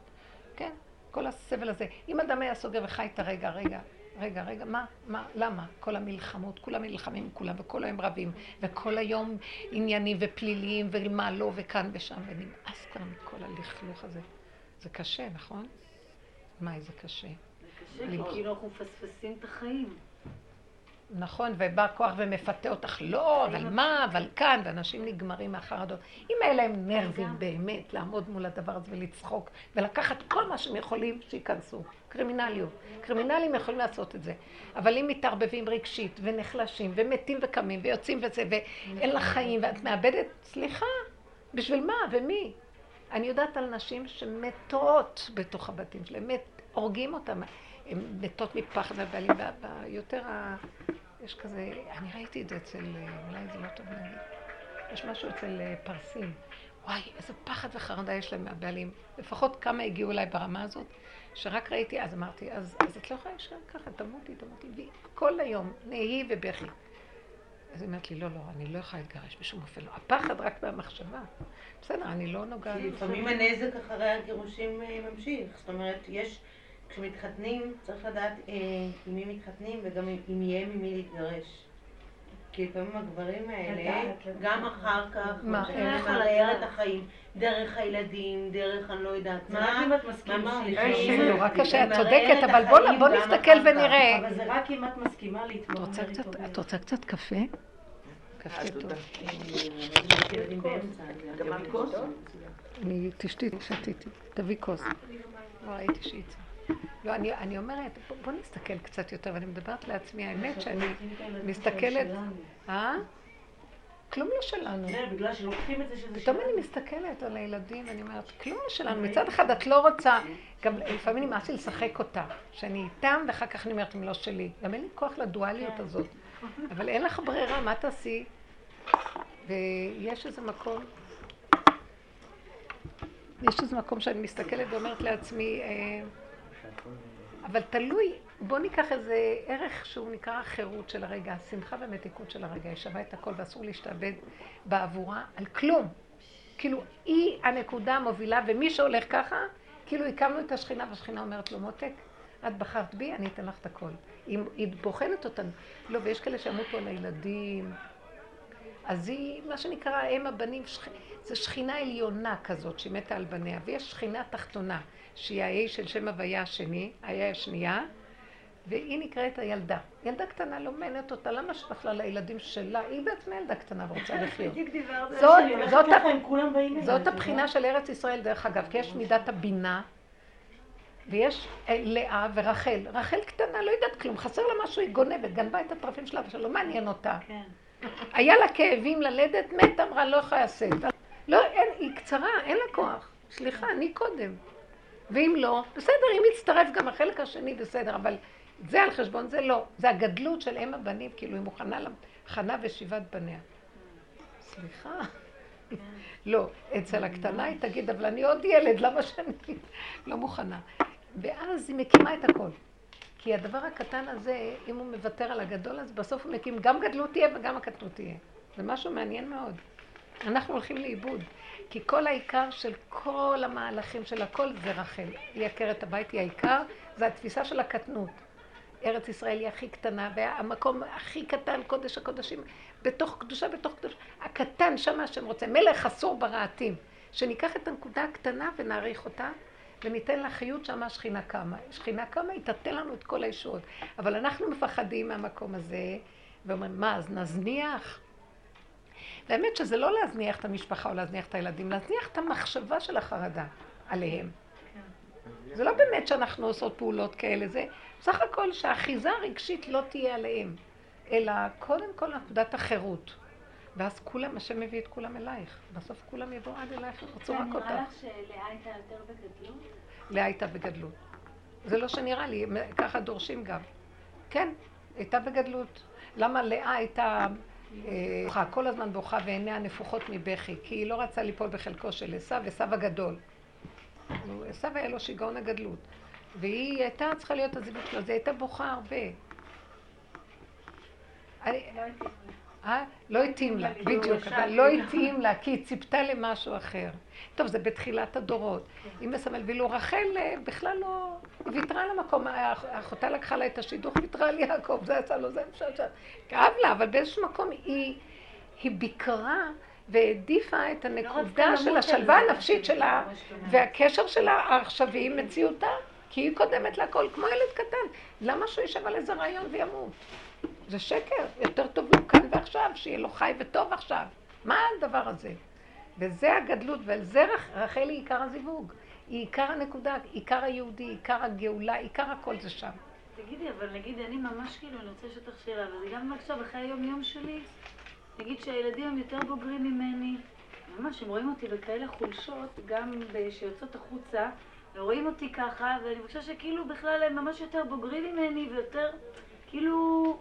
כן, כל הסבל הזה. אם אדם היה סוגר וחי את הרגע, רגע, רגע, רגע, מה, מה, למה? כל המלחמות, כולם נלחמים כולם, וכל היום רבים, וכל היום עניינים ופליליים, ומה לא, וכאן ושם, ונמאס כבר מכל הלכלוך הזה. זה קשה, נכון? מה, זה קשה. זה קשה, כאילו אנחנו מפספסים את החיים. נכון, ובא כוח ומפתה אותך, לא, אבל מה, אבל כאן, ואנשים נגמרים מהחרדות. אם היה להם נרבים באמת לעמוד מול הדבר הזה ולצחוק, ולקחת כל מה שהם יכולים, שייכנסו. קרימינליות. קרימינלים יכולים לעשות את זה. אבל אם מתערבבים רגשית, ונחלשים, ומתים וקמים, ויוצאים וזה, ואין לך חיים, ואת מאבדת, סליחה, בשביל מה ומי? אני יודעת על נשים שמתות בתוך הבתים שלהם, הורגים אותם. הן מתות מפחד מהבעלים, ויותר ה... יש כזה, אני ראיתי את זה אצל, אולי זה לא טוב להגיד, יש משהו אצל אה, פרסים. וואי, איזה פחד וחרדה יש להם מהבעלים. לפחות כמה הגיעו אליי ברמה הזאת, שרק ראיתי, אז אמרתי, אז, אז את לא יכולה להישאר ככה, תמותי, תמותי, וכל היום נהי ובכי. אז היא אומרת לי, לא, לא, אני לא יכולה להתגרש בשום אופן לא. הפחד רק מהמחשבה. בסדר, אני לא נוגעת. לפעמים הנזק אחרי הגירושים אה, ממשיך. זאת אומרת, יש... כשמתחתנים, צריך לדעת אה, עם מי מתחתנים וגם אם יהיה ממי להתגרש. כי לפעמים הגברים האלה, גם אחר כך, איך למרר את החיים, דרך הילדים, דרך אני לא יודעת מה. רק אם את מסכימה. נורא קשה, את צודקת, אבל בוא נסתכל ונראה. אבל זה רק אם את מסכימה להתמודד איתו. את רוצה קצת קפה? קפה טוב. תשתי, שתיתי. תביא כוס. לא ראיתי שהיא לא, אני, אני אומרת, בוא, בוא נסתכל קצת יותר, ואני מדברת לעצמי, האמת שאני מסתכלת... אה? כלום לא שלנו. זה בגלל שלוקחים את זה שזה שלנו. פתאום אני מסתכלת על הילדים, ואני אומרת, כלום לא שלנו. מצד אחד את לא רוצה, גם לפעמים נמאס לי לשחק אותה, שאני איתם, ואחר כך אני אומרת, הם לא שלי. גם אין לי כוח לדואליות כן. הזאת. אבל אין לך ברירה, מה תעשי? ויש איזה מקום, יש איזה מקום שאני מסתכלת ואומרת לעצמי, אה, אבל תלוי, בוא ניקח איזה ערך שהוא נקרא החירות של הרגע, השמחה והמתיקות של הרגע, היא שווה את הכל ואסור להשתעבד בעבורה על כלום. כאילו, היא הנקודה המובילה, ומי שהולך ככה, כאילו הקמנו את השכינה, והשכינה אומרת לו, מותק, את בחרת בי, אני אתן לך את הכל. היא, בוחנת אותנו. לא, ויש כאלה שימותו על הילדים. אז היא, מה שנקרא, אם הבנים, שכ... זה שכינה עליונה כזאת שמתה על בניה, ויש שכינה תחתונה. שהיא האי של שם הוויה השני, האי השנייה, והיא נקראת הילדה. ילדה קטנה לא מעניינת אותה, למה שבכלל הילדים שלה, היא בעצמה ילדה קטנה ורוצה לחיות. זאת הבחינה של ארץ ישראל דרך אגב, כי יש מידת הבינה, ויש אה, לאה ורחל. רחל קטנה, לא יודעת כלום, חסר לה משהו, היא גונבת, גנבה את הטרפים שלה, ושלא מעניין אותה. כן. היה לה כאבים ללדת, מת, אמרה, לא יכולה לעשות. לא, אין, היא קצרה, אין לה כוח. סליחה, אני קודם. ואם לא, בסדר, אם יצטרף גם החלק השני, בסדר, אבל זה על חשבון זה לא. זה הגדלות של אם הבנים, כאילו היא מוכנה לחנה ושיבת בניה. סליחה. לא, אצל הקטנה היא תגיד, אבל אני עוד ילד, למה שאני לא מוכנה? ואז היא מקימה את הכל. כי הדבר הקטן הזה, אם הוא מוותר על הגדול, אז בסוף הוא מקים, גם גדלות תהיה וגם הקטנות תהיה. זה משהו מעניין מאוד. אנחנו הולכים לאיבוד. כי כל העיקר של כל המהלכים של הכל זה רחל. היא עקרת הבית, היא העיקר, זה התפיסה של הקטנות. ארץ ישראל היא הכי קטנה, והמקום הכי קטן, קודש הקודשים, בתוך קדושה, בתוך קדושה. הקטן, שם השם רוצה. מלך אסור ברעתים. שניקח את הנקודה הקטנה ונעריך אותה, וניתן לה חיות שמה שכינה קמה. שכינה קמה, היא תתן לנו את כל הישועות. אבל אנחנו מפחדים מהמקום הזה, ואומרים, מה, אז נזניח? והאמת שזה לא להזניח את המשפחה או להזניח את הילדים, להזניח את המחשבה של החרדה עליהם. זה לא באמת שאנחנו עושות פעולות כאלה, זה בסך הכל שהאחיזה הרגשית לא תהיה עליהם, אלא קודם כל נקודת החירות. ואז כולם, השם מביא את כולם אלייך. בסוף כולם יבואו עד אלייך, ירצו רק אותך. נראה לך שלאה הייתה יותר בגדלות? לאה הייתה בגדלות. זה לא שנראה לי, ככה דורשים גם. כן, הייתה בגדלות. למה לאה הייתה בוכה, כל הזמן בוכה ועיניה נפוחות מבכי, כי היא לא רצה ליפול בחלקו של עשו, עשו הגדול. עשו היה לו שיגעון הגדלות. והיא הייתה צריכה להיות הזיווית שלו, אז היא הייתה בוכה הרבה. אה? לא התאים לה, בדיוק, אבל לא התאים לה, כי היא ציפתה למשהו אחר. טוב, זה בתחילת הדורות. היא מסמל, ואילו רחל אה, בכלל לא... היא ויתרה על המקום, אחותה לקחה לה את השידוך, ויתרה על יעקב, זה יצא לו, זה אפשר שם. כאב לה, אבל באיזשהו מקום היא, היא ביקרה והעדיפה את לא הנקודה של השלווה הנפשית שלה, והקשר שלה העכשווי עם מציאותה, כי היא קודמת לכל, כמו ילד קטן. למה שהוא יישב על איזה רעיון וימות? זה שקר, יותר טוב לו כאן ועכשיו, שיהיה לו חי וטוב עכשיו. מה הדבר הזה? וזה הגדלות, ועל זה רחל היא עיקר הזיווג. היא עיקר הנקודה, עיקר היהודי, עיקר הגאולה, עיקר הכל זה שם. תגידי, אבל נגיד, אני ממש כאילו, אני רוצה לשאול אותך שאלה, וזה גם עכשיו, אחרי היום-יום שלי, נגיד שהילדים הם יותר בוגרים ממני, ממש, הם רואים אותי בכאלה חולשות, גם שיוצאות החוצה, ורואים אותי ככה, ואני חושבת שכאילו בכלל הם ממש יותר בוגרים ממני, ויותר, כאילו...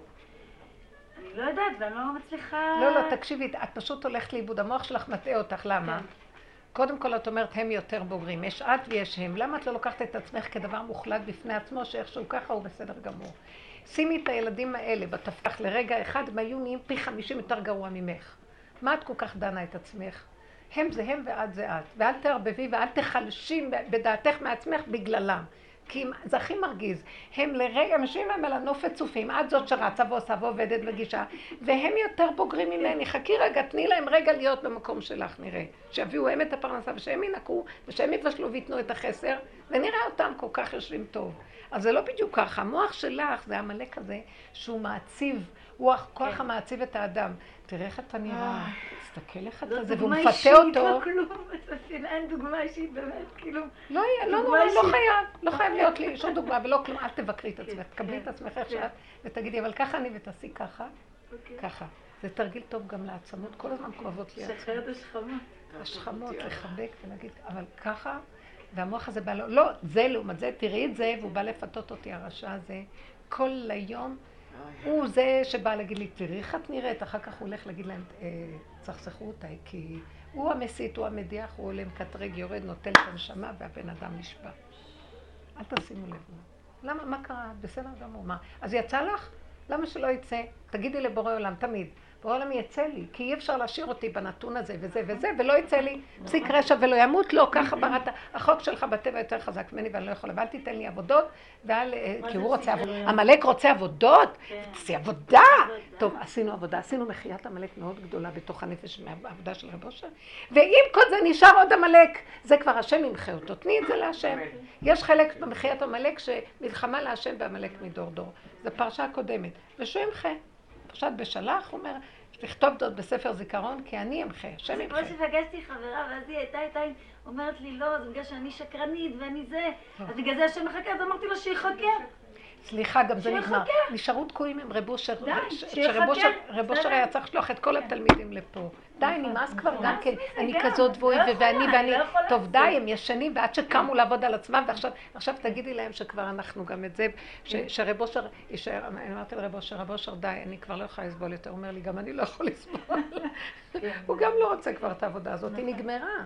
אני לא יודעת, ואני לא מצליחה... לא, לא, תקשיבי, את פשוט הולכת לאיבוד. המוח שלך מטעה אותך, למה? כן. קודם כל את אומרת, הם יותר בוגרים. יש את ויש הם. למה את לא לוקחת את עצמך כדבר מוחלט בפני עצמו, שאיכשהו ככה הוא בסדר גמור? שימי את הילדים האלה בתפתח לרגע אחד, הם היו נהיים פי חמישים יותר גרוע ממך. מה את כל כך דנה את עצמך? הם זה הם ואת זה את. ואל תערבבי ואל תחלשי בדעתך מעצמך בגללם. כי זה הכי מרגיז. הם לרגע משווים להם על הנופת צופים, את זאת שרצה ועושה ועובדת וגישה, והם יותר בוגרים ממני. חכי רגע, תני להם רגע להיות במקום שלך, נראה. שיביאו הם את הפרנסה ושהם ינקו, ושהם יבשלו וייתנו את החסר, ונראה אותם כל כך יושבים טוב. אז זה לא בדיוק ככה. המוח שלך זה עמלק כזה שהוא מעציב, הוא הכוח כן. המעציב את האדם. תראה איך אתה נראה, תסתכל איך אתה זה, והוא מפתה אותו. לא כלום, אין דוגמה אישית באמת, כאילו... לא, לא, לא, לא חייב, לא חייב להיות לי שום דוגמה ולא כלום, אל תבקרי את עצמך, תקבלי את כן, עצמך איך כן. שאת, ותגידי, אבל ככה אני ותעשי ככה, אוקיי. ככה. זה תרגיל טוב גם לעצמות, כל הזמן כואבות לי עצמות. שחרר את השכמות. השכמות, לחבק ולהגיד, אבל ככה, והמוח הזה בא לו, לא, זה לעומת זה, תראי את זה, והוא בא לפתות אותי, הרשע הזה, כל היום. הוא זה שבא להגיד לי, תראי איך את נראית, אחר כך הוא הולך להגיד להם, אה, צחצחו אותה, כי הוא המסית, הוא המדיח, הוא עולה מקטרג, יורד, נוטל את הנשמה, והבן אדם נשבע. אל תשימו לב. למה, מה קרה? בסדר גמור, מה? אז יצא לך? למה שלא יצא? תגידי לבורא עולם, תמיד. בעולם יצא לי, כי אי אפשר להשאיר אותי בנתון הזה וזה וזה, ולא יצא לי פסיק רשע ולא ימות, לא, ככה בראת, החוק שלך בטבע יותר חזק ממני ואני לא יכולה, ואל תיתן לי עבודות, ואל, אה, כי הוא רוצה עבודות, עמלק רוצה עבודות, כן. תעשי עבודה. טוב, עשינו עבודה, עשינו מחיית עמלק מאוד גדולה בתוך הנפש מהעבודה של רב אושר, ואם כל זה נשאר עוד עמלק, זה כבר השם ימחה אותו, תני את זה להשם. יש חלק במחיית עמלק שמלחמה להשם בעמלק מדור דור, זו פרשה קודמת, ושהוא ימחה. פרשת בשלח, הוא אומר, לכתוב זאת בספר זיכרון, כי אני אמחה, השם ימחה. כמו שפגשתי חברה, ואז היא הייתה איתה, אומרת לי, לא, זה בגלל שאני שקרנית ואני זה, אז בגלל זה השם מחכה, אז אמרתי לו שיחכה. סליחה, גם זה נגמר. נשארו תקועים עם רב אושר, אושר היה צריך לשלוח את כל התלמידים לפה. די, נמאס כבר גם כן, אני כזאת ואוי ואני ואני, טוב די, הם ישנים ועד שקמו לעבוד על עצמם ועכשיו תגידי להם שכבר אנחנו גם את זה, שרב אושר יישאר, אני אמרתי לרב אושר, רב אושר די, אני כבר לא יכולה לסבול יותר, הוא אומר לי גם אני לא יכול לסבול, הוא גם לא רוצה כבר את העבודה הזאת, היא נגמרה.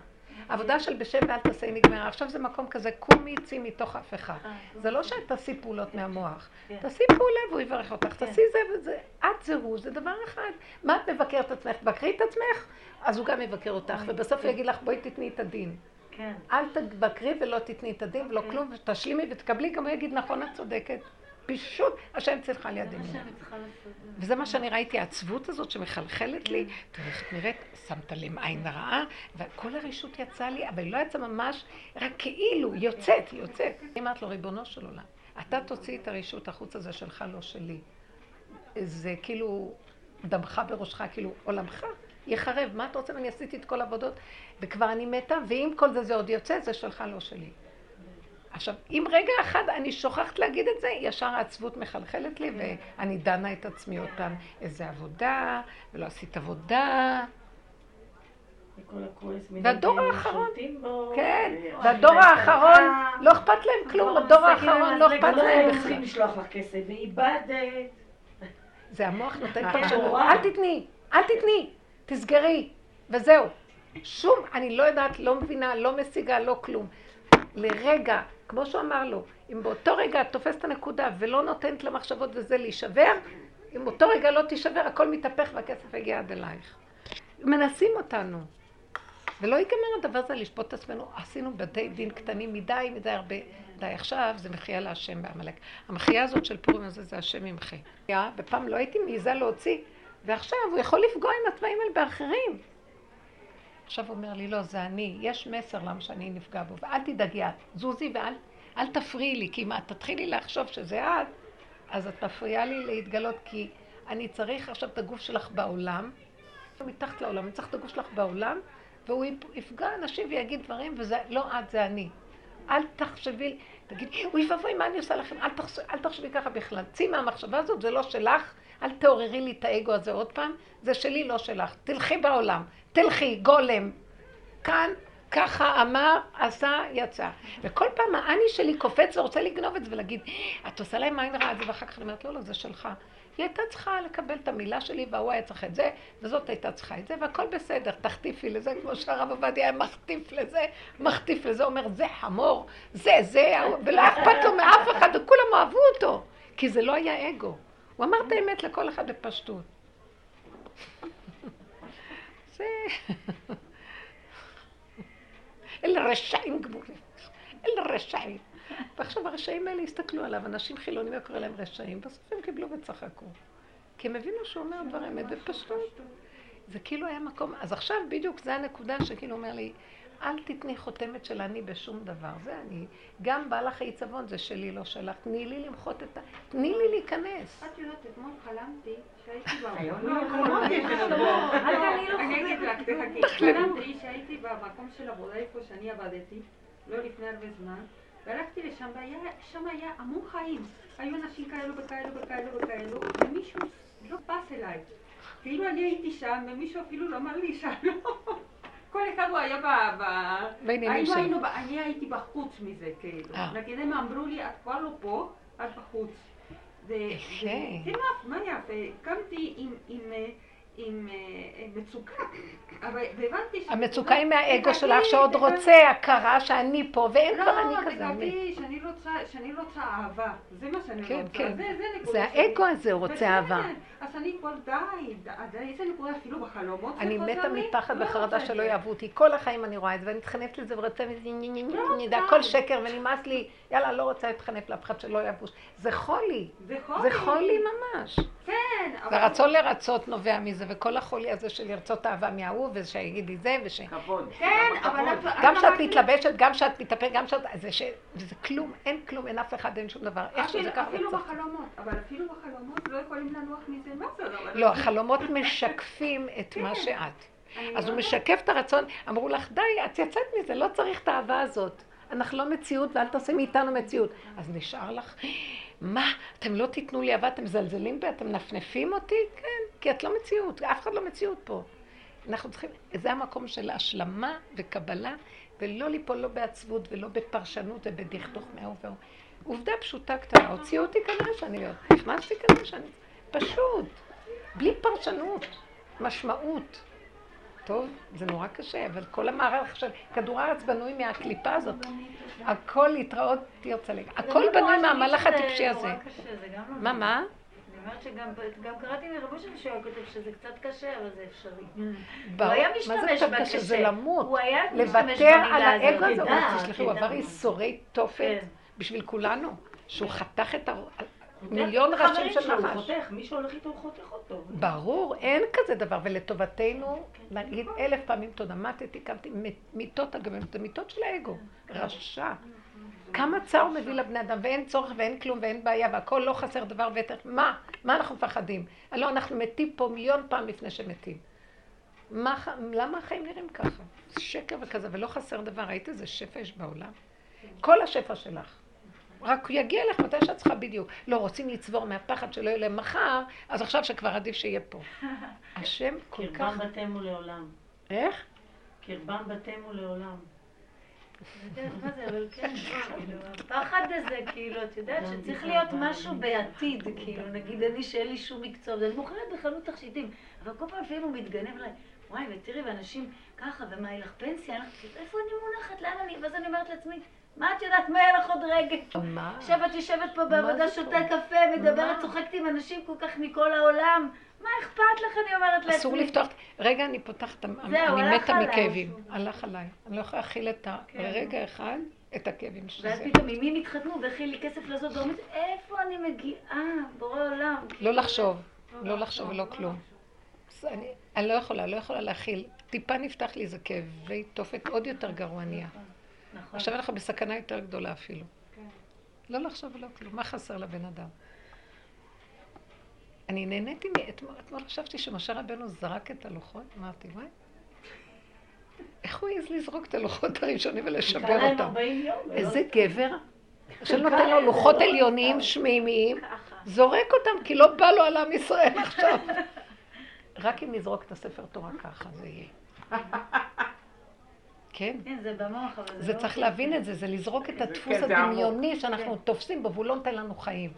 עבודה של בשם ואל תעשה נגמרה. עכשיו זה מקום כזה, קומי צאי מתוך אף אחד. אה, זה לא שאת תעשי פעולות מהמוח. כן. תעשי פעולה והוא יברך אותך. כן. תעשי זה וזה. את זה הוא, זה דבר אחד. מה את מבקרת עצמך? תבקרי את עצמך, אז הוא גם יבקר אותך. ובסוף הוא יגיד לך, בואי תתני את הדין. אל תבקרי ולא תתני את הדין ולא כלום, תשלימי ותקבלי, גם הוא יגיד, נכון, את צודקת. פשוט השם צריכה לידי. וזה מה שאני ראיתי, העצבות הזאת שמחלחלת לי, תראי איך את נראית, שמת להם עין רעה, וכל הרשות יצאה לי, אבל היא לא יצאה ממש, רק כאילו, יוצאת, יוצאת. אני אמרת לו, ריבונו של עולם, אתה תוציא את הרשות החוץ הזה שלך, לא שלי. זה כאילו דמך בראשך, כאילו עולמך יחרב. מה אתה רוצה? ואני עשיתי את כל העבודות, וכבר אני מתה, ואם כל זה, זה עוד יוצא, זה שלך, לא שלי. עכשיו, אם רגע אחד אני שוכחת להגיד את זה, ישר העצבות מחלחלת לי, ואני דנה את עצמי עוד פעם, איזה עבודה, ולא עשית עבודה. והדור האחרון, כן, והדור האחרון, לא אכפת להם כלום, הדור האחרון לא אכפת להם בכלל. צריכים לשלוח לך כסף, ואיבדת. זה המוח נותן פרשנות, אל תתני, אל תתני, תסגרי, וזהו. שום, אני לא יודעת, לא מבינה, לא משיגה, לא כלום. לרגע, כמו שהוא אמר לו, אם באותו רגע את תופסת את הנקודה ולא נותנת למחשבות וזה להישבר, אם באותו רגע לא תישבר, הכל מתהפך והכסף יגיע עד אלייך. מנסים אותנו. ולא ייגמר הדבר הזה לשפוט את עצמנו. עשינו בתי דין קטנים מדי, מדי הרבה. די, עכשיו זה מחייה להשם בעמלק. המחייה הזאת של פורים הזה זה השם ימחה. ופעם לא הייתי מעיזה להוציא, ועכשיו הוא יכול לפגוע עם התוואים האלה באחרים. עכשיו הוא אומר לי, לא, זה אני, יש מסר למה שאני נפגע בו, ואל תדאגי את, זוזי ואל אל תפריעי לי, כי אם את תתחילי לחשוב שזה את, אז את מפריעה לי להתגלות, כי אני צריך עכשיו את הגוף שלך בעולם, מתחת לעולם, אני צריך את הגוף שלך בעולם, והוא יפגע אנשים ויגיד דברים, וזה לא את, זה אני. אל תחשבי, תגידי, אוי ואבוי, מה אני עושה לכם? אל, תחש, אל תחשבי ככה בכלל. צאי מהמחשבה הזאת, זה לא שלך, אל תעוררי לי את האגו הזה עוד פעם, זה שלי, לא שלך. תלכי בעולם, תלכי, גולם. כאן, ככה אמר, עשה, יצא. וכל פעם האני שלי קופץ ורוצה לגנוב את זה ולהגיד, את עושה להם עין רעה ואחר כך אני אומרת, לא, לא, זה שלך. היא הייתה צריכה לקבל את המילה שלי, והוא היה צריך את זה, וזאת הייתה צריכה את זה, והכל בסדר, תחטיפי לזה, כמו שהרב עובדיה היה מחטיף לזה, מחטיף לזה, אומר, זה חמור, זה, זה, ולא אכפת לו מאף אחד, וכולם אהבו אותו, כי זה לא היה אגו. הוא אמר את האמת לכל אחד בפשטות. זה... אלה רשעים גמורים, אלה רשעים. ועכשיו הרשעים האלה הסתכלו עליו, אנשים חילונים היו קוראים להם רשעים, בסוף הם קיבלו וצחקו. כי הם הבינו שהוא אומר דבר אמת בפשטות. זה כאילו היה מקום, אז עכשיו בדיוק זה הנקודה שכאילו אומר לי, אל תתני חותמת של אני בשום דבר, זה אני. גם בעלך העיצבון זה שלי, לא שלך. תני לי למחות את ה... תני לי להיכנס. את יודעת, אתמול חלמתי שהייתי חלמתי שהייתי במקום של עבודה איפה שאני עבדתי, לא לפני הרבה זמן. והלכתי לשם, ושם היה המון חיים. היו אנשים כאלו וכאלו וכאלו וכאלו, ומישהו לא פס אליי. כאילו אני הייתי שם, ומישהו אפילו לא אמר לי שלום. כל אחד הוא היה ב... בעניינים שלו. אני הייתי בחוץ מזה, כאילו. אה. נגיד הם אמרו לי, את כבר לא פה, את בחוץ. יפה. זה מה יפה. קמתי עם... עם אה, מצוקה. אבל הבנתי ש... המצוקה היא מהאגו שלך שעוד רוצה הכרה שאני פה, ואין לא, כבר אני כזה. לא, תקבלי שאני רוצה אהבה. זה מה שאני כן, רוצה. כן, כן. זה האגו הזה, רוצה אהבה. אז אני כבר די, די, איזה נקודה אפילו בחלומות אני מתה מפחד וחרדה שלא יאהבו אותי. כל החיים אני רואה את זה, ואני מתחנפת לזה ורוצה מזה, אני יודע, הכל שקר, ונמאס לי, יאללה, לא רוצה להתחנף לאף אחד שלא יאהבו. זה חולי. זה חולי. זה חולי ממש. כן. הרצון לרצות נובע מזה, וכל החולי הזה של לרצות אהבה מההוא, ושיגיד לי זה, וש... כבוד. כן, אבל... גם כשאת מתלבשת, גם כשאת מתאפקת, גם כשאת... זה כלום, אין כלום, אין אף אחד, אין שום דבר. איך שזה ככה... אפילו בחלומות, אבל אפילו בחלומות לא יכולים לנוח מזה, מה זה? לא, החלומות משקפים את מה כן. שאת. אז הוא משקף את הרצון, אמרו לך, די, את יצאת מזה, לא צריך את האהבה הזאת. אנחנו לא מציאות ואל תעשי מאיתנו מציאות. אז נשאר לך, מה, אתם לא תיתנו לי אהבה, אתם מזלזלים בי, אתם מנפנפים אותי? כן, כי את לא מציאות, אף אחד לא מציאות פה. אנחנו צריכים, זה המקום של השלמה וקבלה, ולא ליפול לא בעצבות ולא בפרשנות ובדכדוך מההוא והוא. עובדה פשוטה קטנה, הוציאו אותי כנראה שאני להיות, נכנסתי כנראה שאני... פשוט, בלי פרשנות, משמעות. טוב, זה נורא קשה, אבל כל המערך של כדור הארץ בנוי מהקליפה הזאת. הכל להתראות תרצה לגמרי. הכל בנוי מהמהלך הטיפשי הזה. מה, מה? אני אומרת שגם קראתי מרבו של שהוא כותב שזה קצת קשה, אבל זה אפשרי. הוא היה משתמש בקשה. זה למות. לוותר על האגו הזה. הוא עבר ייסורי תופת בשביל כולנו. שהוא חתך את ה... מיליון ראשים של נחש. חותך, מי שהולך איתו הוא חותך אותו. ברור, אין כזה דבר, ולטובתנו, להגיד אלף פעמים תודה. מתתי, קמתי, מיטות על גבי זה מיטות של האגו, רשע. כמה צער הוא מביא לבני אדם, ואין צורך ואין כלום ואין בעיה, והכל לא חסר דבר ויתר. מה? מה אנחנו מפחדים? הלוא אנחנו מתים פה מיליון פעם לפני שמתים. מה, למה החיים נראים ככה? שקר וכזה, ולא חסר דבר. ראית איזה שפע יש בעולם? כל השפע שלך. רק יגיע לך מתי שאת צריכה בדיוק. לא, רוצים לצבור מהפחד שלא יהיה להם מחר, אז עכשיו שכבר עדיף שיהיה פה. השם כל כך... קרבם בתימו לעולם. איך? קרבם בתימו לעולם. אבל כן, כאילו, הפחד הזה, כאילו, את יודעת שצריך להיות משהו בעתיד, כאילו, נגיד אני שאין לי שום מקצוע, ואני מוכרת בחנות תכשיטים, אבל כל פעם לפעמים הוא מתגנב אליי, וואי, ותראי, ואנשים ככה, ומה, יהיה לך פנסיה? איפה אני מונחת? לאן אני? ואז אני אומרת לעצמי, מה את יודעת, מה יהיה לך עוד רגע? מה? עכשיו את יושבת פה בעבודה, שותה קפה, מדברת, צוחקת עם אנשים כל כך מכל העולם. מה אכפת לך, אני אומרת לעצמי. אסור לפתוח, רגע, אני פותחת, אני מתה מכאבים. הלך עליי. אני לא יכולה להכיל את הרגע כן. אחד, את הכאבים שזה. ואז פתאום, עם מי מתחתנו, והכי לי כסף לזאת, ואומרת, איפה אני מגיעה, בורא עולם. לא לחשוב, לא לחשוב ולא כלום. אני לא יכולה, לא יכולה להכיל. טיפה נפתח לי איזה כאבי תופת עוד יותר גרוע נהיה. נכון. עכשיו אנחנו בסכנה יותר גדולה אפילו. כן. לא לחשוב ולא כלום. מה חסר לבן אדם? אני נהניתי, אתמול חשבתי שמשה רבנו זרק את הלוחות, אמרתי, וואי, איך הוא העז לזרוק את הלוחות הראשונים ולשבר אותם? איזה גבר, שנותן לו לוחות עליונים שמימיים, זורק אותם, כי לא בא לו על עם ישראל עכשיו. רק אם נזרוק את הספר תורה ככה, זה יהיה. כן. כן, זה במוח, אבל זה זה לא... צריך להבין את זה, זה לזרוק את הדפוס הדמיוני שאנחנו כן. תופסים בו, והוא לא נותן לנו חיים.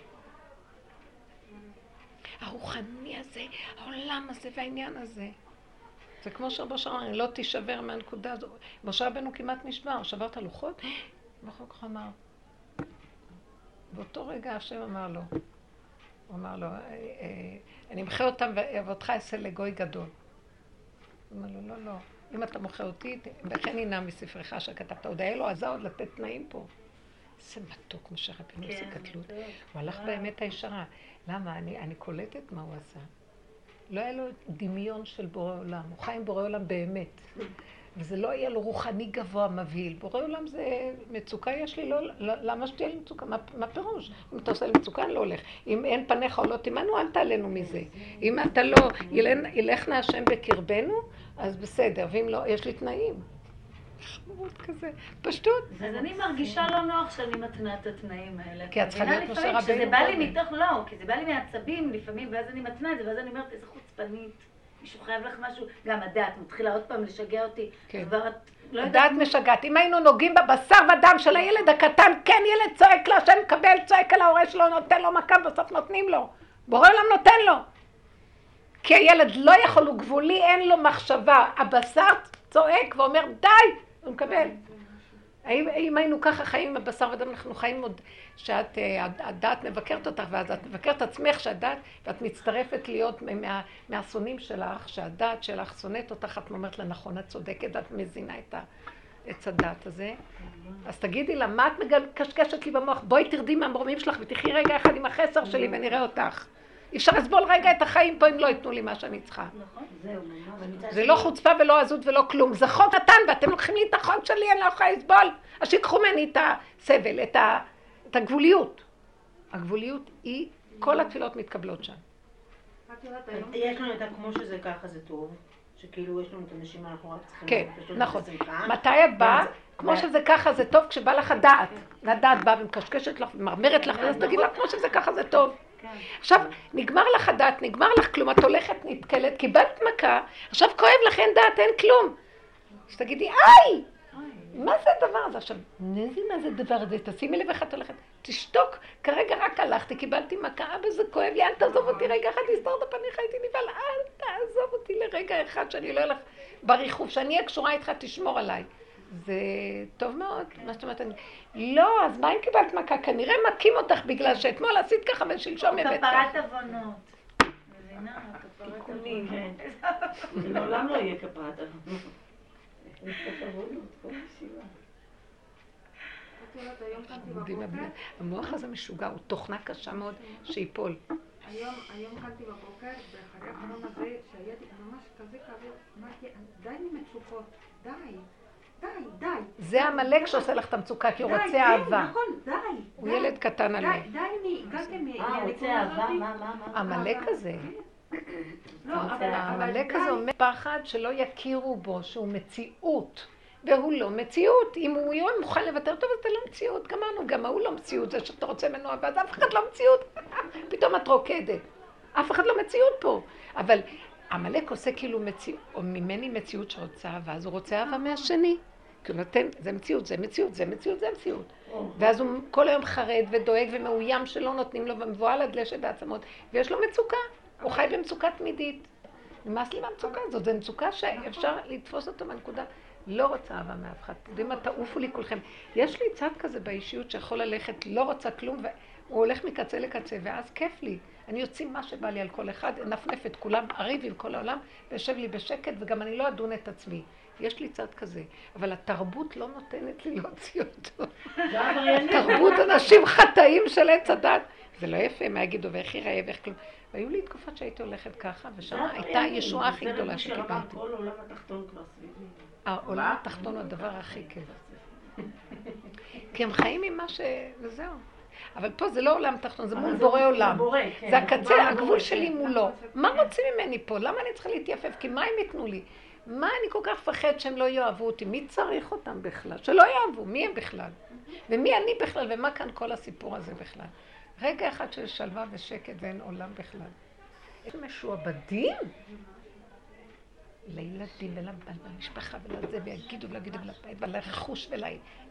הרוחני הזה, העולם הזה והעניין הזה. זה כמו שרבו שאמר, אני לא תישבר מהנקודה הזו. משה רבנו כמעט נשבר, שבר את הלוחות, ואחר כך אמר, באותו רגע השם אמר לו, הוא אמר לו, אה, אה, אני אמחה אותם ואותך אעשה לגוי גדול. הוא אמר לו, לא, לא. אם אתה מוכר אותי, וכן ינם מספרך שכתבת. עוד היה לו עזה עוד לתת תנאים פה. איזה מתוק משה רבנו, איזה גדלות. כן, הוא הלך באמת הישרה. למה? אני, אני קולטת מה הוא עשה. לא היה לו דמיון של בורא עולם, הוא חי עם בורא עולם באמת. וזה לא היה לו רוחני גבוה מבהיל. בורא עולם זה מצוקה יש לי, לא, לא, למה שתהיה לי מצוקה? מה, מה פירוש? אם אתה עושה לי מצוקה, אני לא הולך. אם אין פניך או לא תימנו, אל תעלנו מזה. אם אתה לא, ילך נא השם בקרבנו, אז בסדר, ואם לא, יש לי תנאים. חמוד כזה, פשטות. אז אני מרגישה לא נוח שאני מתנה את התנאים האלה. כי את צריכה להיות משה רבינו. שזה בא לי מתוך, לא, כי זה בא לי מעצבים לפעמים, ואז אני מתנה את זה, ואז אני אומרת, איזה חוצפנית. מישהו חייב לך משהו, גם הדעת מתחילה עוד פעם לשגע אותי. כן. כבר את לא. הדעת משגעת. אם היינו נוגעים בבשר ודם של הילד הקטן, כן, ילד צועק לה, השם מקבל, צועק על ההורה שלו, נותן לו מכה, בסוף נותנים לו. בורא עולם נותן לו. כי הילד לא יכול, הוא גבולי, אין לו מחשבה. הבשר צועק ואומר, די! הוא מקבל. האם, אם היינו ככה חיים עם הבשר ודם, אנחנו חיים עוד, שאת, אה, הדת מבקרת אותך, ואז את מבקרת עצמך שהדת, ואת מצטרפת להיות מה, מהשונאים שלך, שהדת שלך שונאת אותך, את אומרת לה, נכון, את צודקת, את מזינה את עץ הדת הזה. אז תגידי לה, מה את מקשקשת לי במוח? בואי תרדי מהמרומים שלך ותחי רגע אחד עם החסר שלי ונראה אותך. אי אפשר לסבול רגע את החיים פה אם לא ייתנו לי מה שאני צריכה. נכון, זה לא חוצפה ולא עזות ולא כלום, זה חוק קטן ואתם לוקחים לי את החוק שלי, אני לא יכולה לסבול. אז שיקחו ממני את הסבל, את הגבוליות. הגבוליות היא, כל התפילות מתקבלות שם. יש לנו את כמו שזה ככה זה טוב. שכאילו יש לנו את הנשים, אנחנו רק צריכים... כן, נכון. מתי את באה? כמו שזה ככה זה טוב כשבא לך דעת. והדעת באה ומקשקשת לך ומרמרת לך, אז תגיד לה כמו שזה ככה זה טוב. כן. עכשיו, נגמר לך הדעת, נגמר לך כלום, את הולכת, נתקלת, קיבלת מכה, עכשיו כואב לך, אין דעת, אין כלום. אז תגידי, איי! מה זה הדבר הזה? עכשיו, נזי מה זה הדבר הזה? תשימי לב איך את הולכת. תשתוק, כרגע רק הלכתי, קיבלתי מכה, אבא זה כואב לי, אל תעזוב אותי רגע אחד, לסתור את הפניך, הייתי נבהל, אל תעזוב אותי לרגע אחד, שאני לא אלך בריחוף, שאני אהיה קשורה איתך, תשמור עליי. זה טוב מאוד, מה זאת אומרת, אני... לא, אז מה אם קיבלת מכה? כנראה מכים אותך בגלל שאתמול עשית ככה ושלשום הבאת ככה. כפרת עוונות. מבינה? כפרת עוונות. לעולם לא יהיה כפרת עוונות. המוח הזה משוגע, הוא תוכנה קשה מאוד שיפול. היום, היום קמתי בבוקר, ואחרי החלום הזה, שהיה לי ממש כזה כבד, אמרתי, די ממצוקות, די. די, די. זה עמלק שעושה לך את המצוקה, כי הוא רוצה כן, אהבה. נכון, די. הוא ילד קטן עליו. די, די, הגעתם אה, רוצה אהבה? מה, מה, מה? עמלק הזה. לא, העמלק הזה אומר פחד שלא יכירו בו, שהוא מציאות. והוא לא מציאות. אם הוא יהיה מוכן לוותר, טוב, אז זה לא מציאות. גמרנו, גם ההוא לא מציאות, זה שאתה רוצה ממנו אהבה, אז אף אחד לא מציאות. פתאום את רוקדת. אף אחד לא מציאות פה. אבל עמלק עושה כאילו מציאות, או ממני מציאות שרוצה אהבה, אז הוא רוצה אהבה מהשני. כי הוא נותן, זה מציאות, זה מציאות, זה מציאות, זה מציאות. ואז הוא כל היום חרד ודואג ומאוים שלא נותנים לו, ומבוהל עד לשת בעצמות, ויש לו מצוקה. הוא חי במצוקה תמידית. נמאס לי מהמצוקה הזאת, זו מצוקה שאפשר לתפוס אותו בנקודה. לא רוצה אהבה מאף אחד. אתם יודעים מה, תעופו לי כולכם. יש לי צד כזה באישיות שיכול ללכת, לא רוצה כלום, והוא הולך מקצה לקצה, ואז כיף לי. אני אוציא מה שבא לי על כל אחד, אנפנף את כולם, אריב עם כל העולם, ויושב לי בשקט, וגם אני לא אדון את עצמי. יש לי צד כזה, אבל התרבות לא נותנת לי להוציא אותו. תרבות אנשים חטאים של עץ הדת. זה לא יפה, מה יגידו, ואיך ייראה, ואיך כלום. והיו לי תקופות שהייתי הולכת ככה, ושם הייתה הישועה הכי גדולה שקיבלתי. העולם התחתון הוא הדבר הכי כיף. כי הם חיים עם מה ש... וזהו. אבל פה זה לא עולם תחתון, זה מול בורא עולם. כן. זה הקצה, הגבול שלי מולו. מה רוצים ממני פה? למה אני צריכה להתייפף? כי מה הם ייתנו לי? מה אני כל כך מפחד שהם לא יאהבו אותי? מי צריך אותם בכלל? שלא יאהבו, מי הם בכלל? ומי אני בכלל? ומה כאן כל הסיפור הזה בכלל? רגע אחד של שלווה ושקט ואין עולם בכלל. הם משועבדים לילדים ולמשפחה ולזה, ויגידו ולהגידו ולבית ולרכוש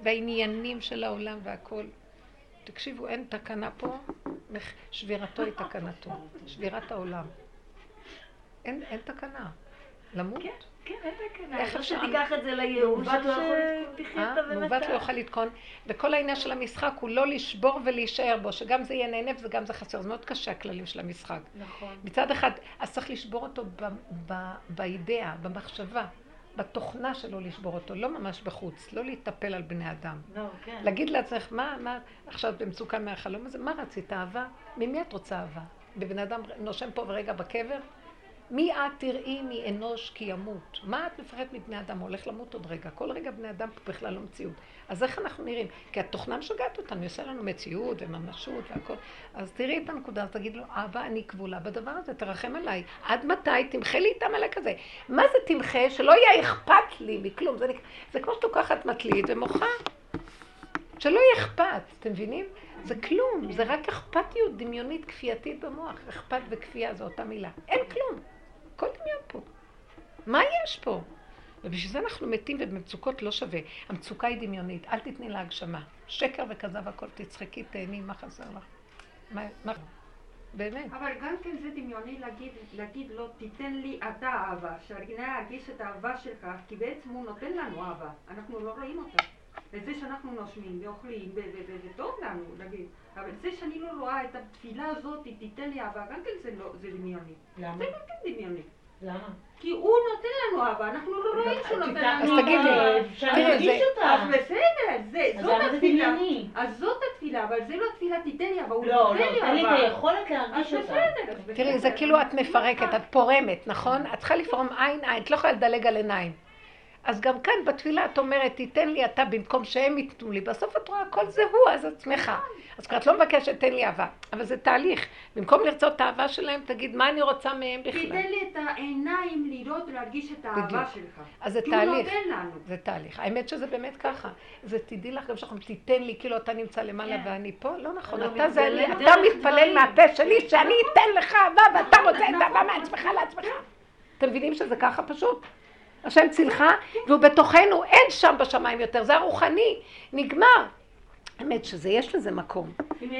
והעניינים של העולם והכל. תקשיבו, אין תקנה פה, שבירתו היא תקנתו, שבירת העולם. אין, אין תקנה. למות? כן, כן, תקנה. איך אפשר? שתיקח את זה לייאוש, שתחיה אותו ומתה. מעוות לא יוכל לתקון. וכל העניין של המשחק הוא לא לשבור ולהישאר בו, שגם זה יהיה נהנה וגם זה חסר. זה מאוד קשה הכללים של המשחק. נכון. מצד אחד, אז צריך לשבור אותו באידאה, במחשבה. בתוכנה שלו לשבור אותו, לא ממש בחוץ, לא להיטפל על בני אדם. לא, כן. להגיד לעצמך, מה, מה, עכשיו במצוקה מהחלום הזה, מה רצית, אהבה? ממי את רוצה אהבה? בבן אדם נושם פה ורגע בקבר? מי את תראי מאנוש כי ימות? מה את מפחדת מבני אדם? הולך למות עוד רגע. כל רגע בני אדם פה בכלל לא מציאות. אז איך אנחנו נראים? כי התוכנה משגעת אותנו, עושה לנו מציאות וממשות והכל. אז תראי את הנקודה, אז תגיד לו, אבא, אני כבולה בדבר הזה, תרחם עליי. עד מתי? תמחה לי את המלאק הזה. מה זה תמחה? שלא יהיה אכפת לי מכלום. זה, זה כמו שאת לוקחת מטלית ומוחה. שלא יהיה אכפת, אתם מבינים? זה כלום, זה רק אכפתיות דמיונית כפייתית במוח. אכפת וכפייה זו אותה מילה. אין כלום. הכל דמיון פה. מה יש פה? ובשביל זה אנחנו מתים ובמצוקות לא שווה. המצוקה היא דמיונית, אל תתני לה הגשמה. שקר וכזב הכל, תצחקי, תהני, מה חסר לך? מה? באמת. אבל גם כן זה דמיוני להגיד, להגיד לו, תיתן לי אתה אהבה, שהרגנה ירגיש את האהבה שלך, כי בעצם הוא נותן לנו אהבה, אנחנו לא רואים אותה. וזה שאנחנו נושמים ואוכלים, וטוב לנו, נגיד. אבל זה שאני לא רואה את התפילה הזאת, תיתן לי אהבה, גם כן זה, לא, זה דמיוני. למה? זה גם כן דמיוני. למה? כי הוא נותן לנו אהבה, אנחנו לא רואים שהוא נותן לנו אהבה. אז תגידי, אפשר להרגיש אותה. אז בסדר, זאת התפילה. אז זאת התפילה, אבל זה לא התפילה, תיתן לי אהבה, הוא לא, נותן לי אהבה. לא, לא, תן לי את היכולת להרגיש אותה. תראי, זה כאילו את מפרקת, את פורמת, נכון? את צריכה לפרום עין עין, את לא יכולה לדלג על עיניים. אז גם כאן בתפילה את אומרת, תיתן לי אתה במקום שהם ייתנו לי. בסוף את רואה, הכל זה הוא, אז עצמך. אז כבר את לא מבקשת, תן לי אהבה. אבל זה תהליך. במקום לרצות את האהבה שלהם, תגיד, מה אני רוצה מהם בכלל? תיתן לי את העיניים לראות ולהרגיש את האהבה שלך. אז זה תהליך. זה תהליך. האמת שזה באמת ככה. זה תדעי לך גם שאנחנו, תיתן לי, כאילו אתה נמצא למעלה כן. ואני פה. לא נכון, אתה זה אני, אתה מתפלל מהפה שלי שאני אתן לך אהבה ואתה רוצה את האהבה מעצמך לעצמך. אתם מבינים שזה ככה פשוט? השם צילך, והוא בתוכנו, אין שם בשמיים יותר, זה הרוחני, נגמר. האמת שזה, יש לזה מקום.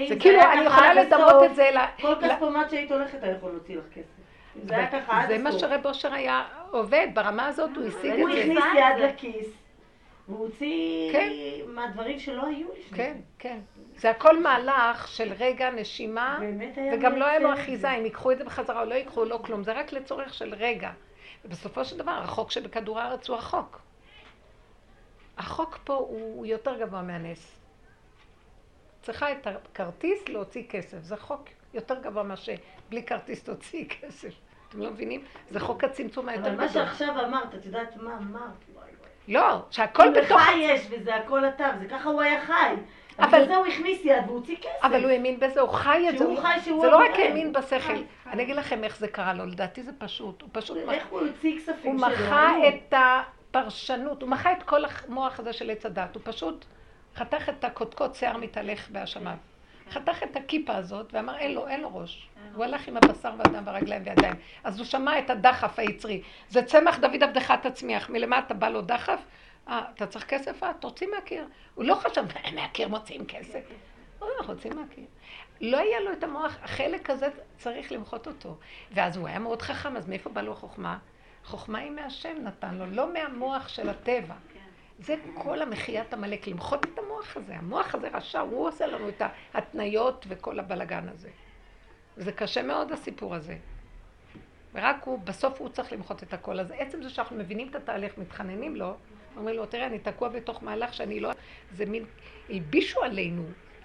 זה כאילו, אני יכולה לדמות את זה ל... כל כספומט שהיית הולכת, אתה יכול להוציא לך כסף. זה היה ככה עד הסוף. זה מה שרב אושר היה עובד, ברמה הזאת הוא השיג את זה. הוא הכניס יד לכיס, והוא הוציא כן. מהדברים שלא היו לפני. כן, כן. זה הכל מהלך של רגע, נשימה, וגם לא היה לו אחיזה, אם ייקחו את זה בחזרה או לא ייקחו, לא כלום, זה רק לצורך של רגע. ובסופו של דבר, החוק שבכדור הארץ הוא החוק. החוק פה הוא יותר גבוה מהנס. צריכה את הכרטיס להוציא כסף. זה חוק יותר גבוה מאשר בלי כרטיס תוציאי כסף. אתם לא מבינים? זה חוק הצמצום היותר גדול. אבל מה שעכשיו אמרת, את יודעת מה אמרת? לא, שהכל בתוך... לך יש וזה הכל אתה, וזה ככה הוא היה חי. אבל זה הוא הכניס יד והוא הוציא כסף. אבל הוא האמין בזה, הוא חי את זה. שהוא חי שהוא... זה לא רק האמין בשכל. אני אגיד לכם איך זה קרה לו, לדעתי זה פשוט. הוא פשוט... איך הוא הוציא כספים שלו? הוא מחה את הפרשנות, הוא מחה את כל המוח הזה של עץ הדת. הוא פשוט חתך את הקודקוד שיער מתהלך בהאשמיו. חתך את הכיפה הזאת ואמר, אין לו, אין לו ראש. הוא הלך עם הבשר והדם והרגליים וידיים. אז הוא שמע את הדחף היצרי. זה צמח דוד עבדך תצמיח. מלמטה בא לו דחף, אה, אתה צריך כסף? אה, תוציא מהקיר. הוא לא חשב, מהקיר מוציאים כסף. הוא אומר, רוצים מהקיר. לא היה לו את המוח, החלק הזה צריך למחות אותו. ואז הוא היה מאוד חכם, אז מאיפה בא לו החוכמה? חוכמה היא מהשם נתן לו, לא מהמוח של הטבע. זה כל המחיית עמלק, למחות את המוח הזה. המוח הזה רשע, הוא עושה לנו את ההתניות וכל הבלגן הזה. זה קשה מאוד הסיפור הזה. ורק הוא, בסוף הוא צריך למחות את הכל. אז עצם זה שאנחנו מבינים את התהליך, מתחננים לו, אומרים לו, תראה, אני תקוע בתוך מהלך שאני לא... זה מין... הלבישו עלינו,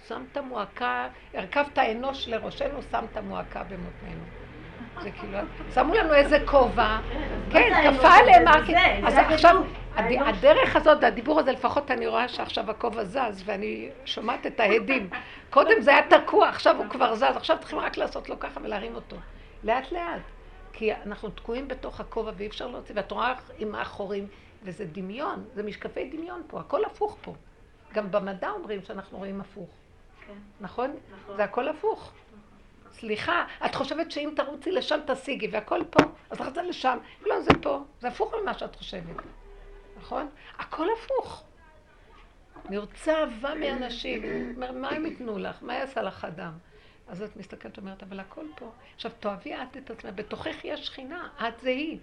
שמת מועקה, הרכבת אנוש לראשנו, שמת מועקה במותנינו. זה כאילו, שמו לנו איזה כובע, כן, כפה עליהם, אז עכשיו, הדרך הזאת, הדיבור הזה, לפחות אני רואה שעכשיו הכובע זז, ואני שומעת את ההדים. קודם זה היה תקוע, עכשיו הוא כבר זז, עכשיו צריכים רק לעשות לו ככה ולהרים אותו. לאט לאט. כי אנחנו תקועים בתוך הכובע ואי אפשר להוציא, ואת רואה עם האחורים, וזה דמיון, זה משקפי דמיון פה, הכל הפוך פה. גם במדע אומרים שאנחנו רואים הפוך. כן. נכון? נכון. זה הכל הפוך. סליחה, את חושבת שאם תרוצי לשם תשיגי והכל פה, אז רצה לשם. לא, זה פה. זה הפוך ממה שאת חושבת. נכון? הכל הפוך. אני רוצה אהבה מאנשים. אומר, מה הם ייתנו לך? מה יעשה לך אדם? אז את מסתכלת ואומרת, אבל הכל פה. עכשיו, תאהבי את את עצמך, בתוכך יש שכינה, את זה היא.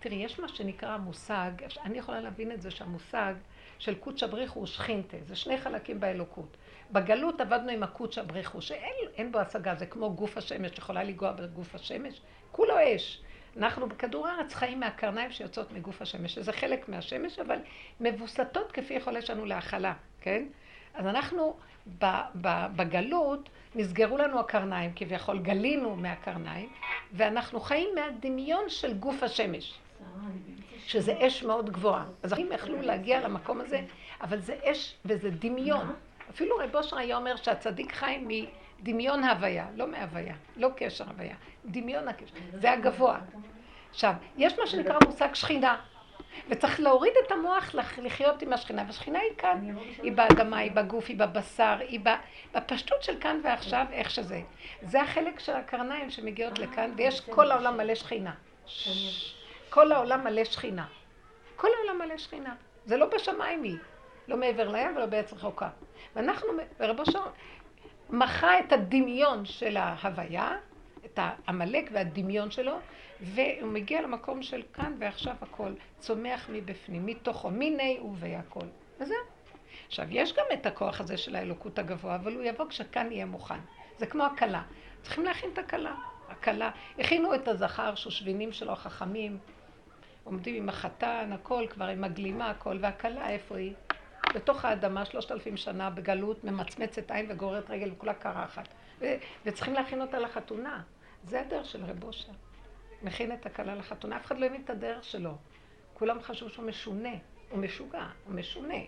תראי, יש מה שנקרא המושג, אני יכולה להבין את זה שהמושג של קודשא בריחו הוא שכינתה, זה שני חלקים באלוקות. בגלות עבדנו עם הקודשא בריחו, שאין בו השגה, זה כמו גוף השמש, יכולה לנגוע בגוף השמש, כולו אש. אנחנו בכדור הארץ חיים מהקרניים שיוצאות מגוף השמש, שזה חלק מהשמש, אבל מבוסתות כפי יכולת שלנו להכלה, כן? אז אנחנו בגלות, נסגרו לנו הקרניים, כביכול גלינו מהקרניים, ואנחנו חיים מהדמיון של גוף השמש, שזה אש מאוד גבוהה. אז הם יכלו להגיע למקום הזה, אבל זה אש וזה דמיון. אפילו רב אושר היה אומר שהצדיק חי מדמיון הוויה, לא מהוויה, לא קשר הוויה, דמיון הקשר, זה הגבוה. עכשיו, יש מה שנקרא מושג שכינה, וצריך להוריד את המוח לחיות עם השכינה, והשכינה היא כאן, היא באדמה, היא בגוף, היא בבשר, היא בפשטות של כאן ועכשיו, איך שזה. זה החלק של הקרניים שמגיעות לכאן, ויש כל העולם מלא שכינה. כל העולם מלא שכינה. כל העולם מלא שכינה. זה לא בשמיים היא, לא מעבר לים ולא בעץ רחוקה. ואנחנו, ורבו שם, מחה את הדמיון של ההוויה, את העמלק והדמיון שלו, והוא מגיע למקום של כאן ועכשיו הכל, צומח מבפנים, מתוכו, מיני ובהכל. וזהו. עכשיו, יש גם את הכוח הזה של האלוקות הגבוה, אבל הוא יבוא כשכאן יהיה מוכן. זה כמו הכלה. צריכים להכין את הכלה. הכלה, הכינו את הזכר, שושבינים שלו, החכמים, עומדים עם החתן, הכל, כבר עם הגלימה, הכל, והכלה, איפה היא? בתוך האדמה, שלושת אלפים שנה, בגלות, ממצמצת עין וגוררת רגל וכולה קרחת. ו- וצריכים להכין אותה לחתונה. זה הדרך של רב אושר. מכין את הכלה לחתונה, אף אחד לא הבין את הדרך שלו. כולם חשבו שהוא משונה, הוא משוגע, הוא משונה.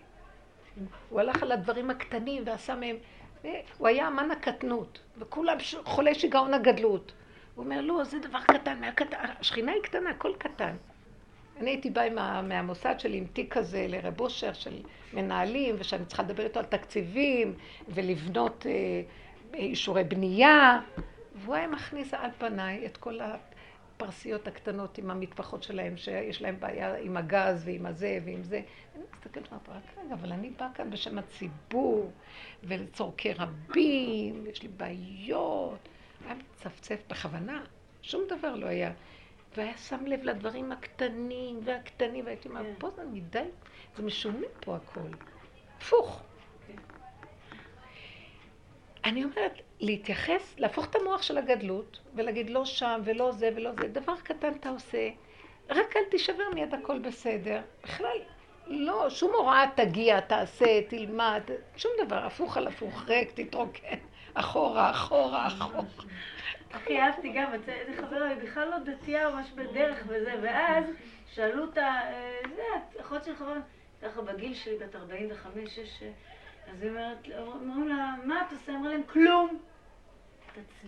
הוא הלך על הדברים הקטנים ועשה מהם... הוא היה אמן הקטנות, וכולם חולי שיגעון הגדלות. הוא אומר, לא, זה דבר קטן, השכינה היא קטנה, הכל קטן. אני הייתי באה מה, מהמוסד שלי עם תיק כזה לרב אושר של מנהלים, ושאני צריכה לדבר איתו על תקציבים, ולבנות אה, אישורי בנייה, והוא היה מכניס על פניי את כל הפרסיות הקטנות עם המטפחות שלהם, שיש להם בעיה עם הגז ועם הזה ועם זה. אני מסתכלת ואומרת, רק רגע, אבל אני באה כאן בשם הציבור, ולצורכי רבים, יש לי בעיות. היה מצפצף בכוונה, שום דבר לא היה. והיה שם לב לדברים הקטנים והקטנים, והייתי אומרת, פה זה מדי, זה משונה פה הכל. הפוך. אני אומרת, להתייחס, להפוך את המוח של הגדלות, ולהגיד לא שם ולא זה ולא זה, דבר קטן אתה עושה, רק אל תישבר מיד הכל בסדר. בכלל, לא, שום הוראה תגיע, תעשה, תלמד, שום דבר, הפוך על הפוך, ריק, תתרוקן, אחורה, אחורה, אחורה. הכי אהבתי גם, איזה חברה, היא בכלל לא דתייה, ממש בדרך וזה, ואז שאלו אותה, אה, זה, אחות של חברה, ככה בגיל שלי, בת 45, 6, אז היא אומרת, אמרו לה, מה את עושה? אמרה להם, כלום.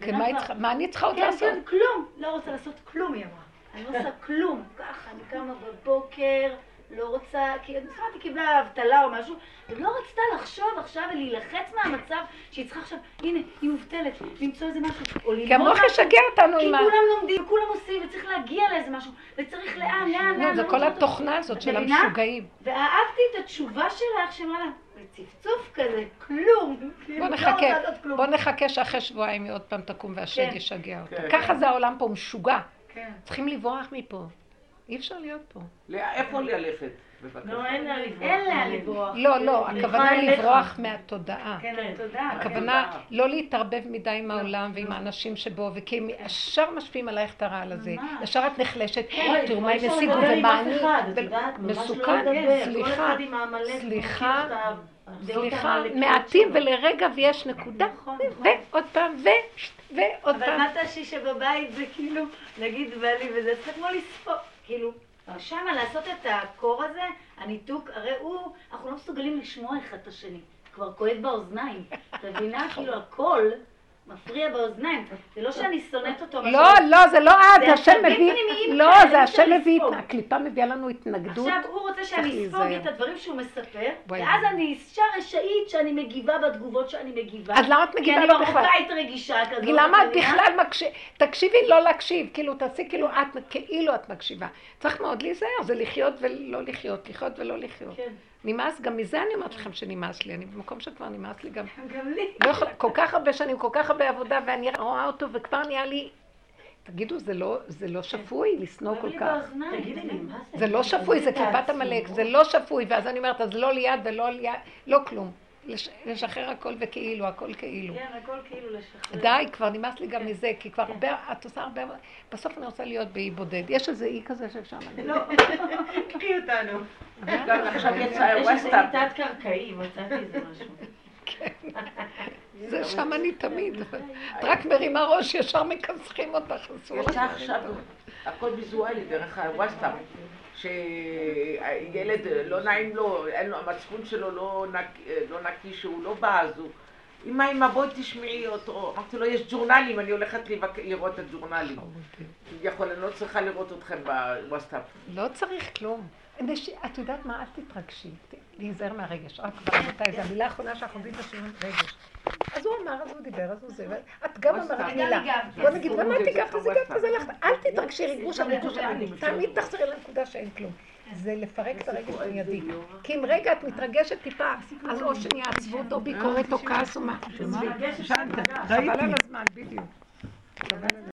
כן, מה אני צריכה עוד כן, לעשות? כן, כלום. לא רוצה לעשות כלום, היא אמרה. אני לא עושה כלום. ככה, אני קמה בבוקר, לא רוצה, כי אני זוכרת היא קיבלה אבטלה או משהו, ולא רצתה לחשוב עכשיו ולהילחץ מהמצב שהיא צריכה עכשיו, הנה, היא מובטלת, למצוא איזה משהו, או ללמוד כי המוח ישגע אותנו כי עם ה... כולם לומדים, כולם עושים, וצריך להגיע לאיזה משהו, וצריך לאן, לאן, לא, לאן. זה לא כל התוכנה הזאת של? המשוגעים. ואהבתי את התשובה שלך, שאמרה לה, בצפצוף כזה, כלום. כאילו, בוא לא נחכה. בוא נחכה שאחרי שבועיים היא עוד פעם תקום והשד כן. ישגע אותה. כן. ככה זה העולם פה, הוא משוגע. כן. צריכים לברוח מפה. אי אפשר להיות פה. לא, איפה ללכת? לא, אין לה לברוח. אין לאן לברוח. לא, לא, הכוונה. לברוח מהתודעה. כן, כן. תודה. הכוונה לא להתערבב מדי עם העולם ועם האנשים שבו, וכי הם ישר משפיעים עלייך את הרעל הזה. ישר את נחלשת, אוי, תראו מה הם השיגו ומה אני... לא מסוכן, סליחה, סליחה, סליחה, מעטים. ולרגע ויש נקודה, נכון, נכון. ועוד פעם, ו- ועוד אבל פעם. מה תעשי שבבית זה כאילו, נגיד בא לי וזה, צריך כמו לספור, כאילו, שמה לעשות את הקור הזה, הניתוק, הרי הוא, אנחנו לא מסוגלים לשמוע אחד את השני, כבר כואב באוזניים, את מבינה? כאילו הקול מפריע באוזניים, זה לא שאני שונאת אותו, לא, לא, זה לא את, זה השם מביא, לא, זה השם מביא, לספוג. הקליפה מביאה לנו התנגדות. עכשיו הוא רוצה שאני אספוג. את הדברים שהוא מספר. ואז אני אישה רשאית שאני מגיבה בתגובות שאני מגיבה. אז למה את כי מגיבה אני לו בכלל? מרוקאית רגישה כזאת. למה את? בכלל מקשיבה? תקשיבי לא להקשיב, כאילו תעשי כאילו את, כאילו את מקשיבה. צריך מאוד להיזהר, זה לחיות ולא לחיות, לחיות ולא לחיות. כן, נמאס, גם מזה אני אומרת לכם שנמאס לי, אני במקום שכבר נמאס לי גם. גם לי. לא יכולה, כל כך הרבה שנים, כל כך הרבה עבודה, ואני רואה אותו, וכבר נהיה לי... תגידו, זה לא, זה לא שפוי לשנוא כל כך. זה? לא שפוי, זה קליפת. עמלק, זה לא שפוי, ואז אני אומרת, אז לא ליד ולא ליד, לא כלום. לש- לשחרר הכל וכאילו, הכל כאילו. כן, הכל כאילו לשחרר. די, כבר נמאס לי גם כן. מזה, כי כבר כן. הרבה, את עושה הרבה, בסוף אני רוצה להיות באי בודד. יש איזה אי כזה שאפשר להגיד. לא, קחי אותנו. גם עכשיו יצא יש איזה ווסטאפ. תת-קרקעי, מצאתי איזה משהו. זה שם אני תמיד. את רק מרימה ראש, ישר מכסחים אותך. אסור לך יצא עכשיו. הכל ויזואלי דרך הווסטאפ. שילד לא נעים לו, אין לו, המצפון שלו לא נקי, לא נקי שהוא לא בא, אז הוא... אמא, אמא, בואי תשמעי אותו. אמרתי לו, יש ג'ורנלים, אני הולכת. לראות את הג'ורנלים. יכול, אני לא צריכה לראות אתכם בווסטאפ. לא צריך כלום. את יודעת מה? אל תתרגשי. להיזהר מהרגש. רק כבר רבותיי, זו המילה האחרונה שאנחנו עובדים בשיעורים רגש. אז הוא אמר, אז הוא דיבר, אז הוא זה. את גם. אמרת מילה. בוא נגיד, למה את הגבת? אז. הגבת, אז הלכת. אל תתרגשי ריגוש על ריגוש תמיד. תחזרי לנקודה שאין כלום. זה לפרק את הרגש במיידי. כי אם רגע את מתרגשת טיפה, אז או שנהיה עצבות או ביקורת או כעס או מה. חבל על הזמן, בדיוק.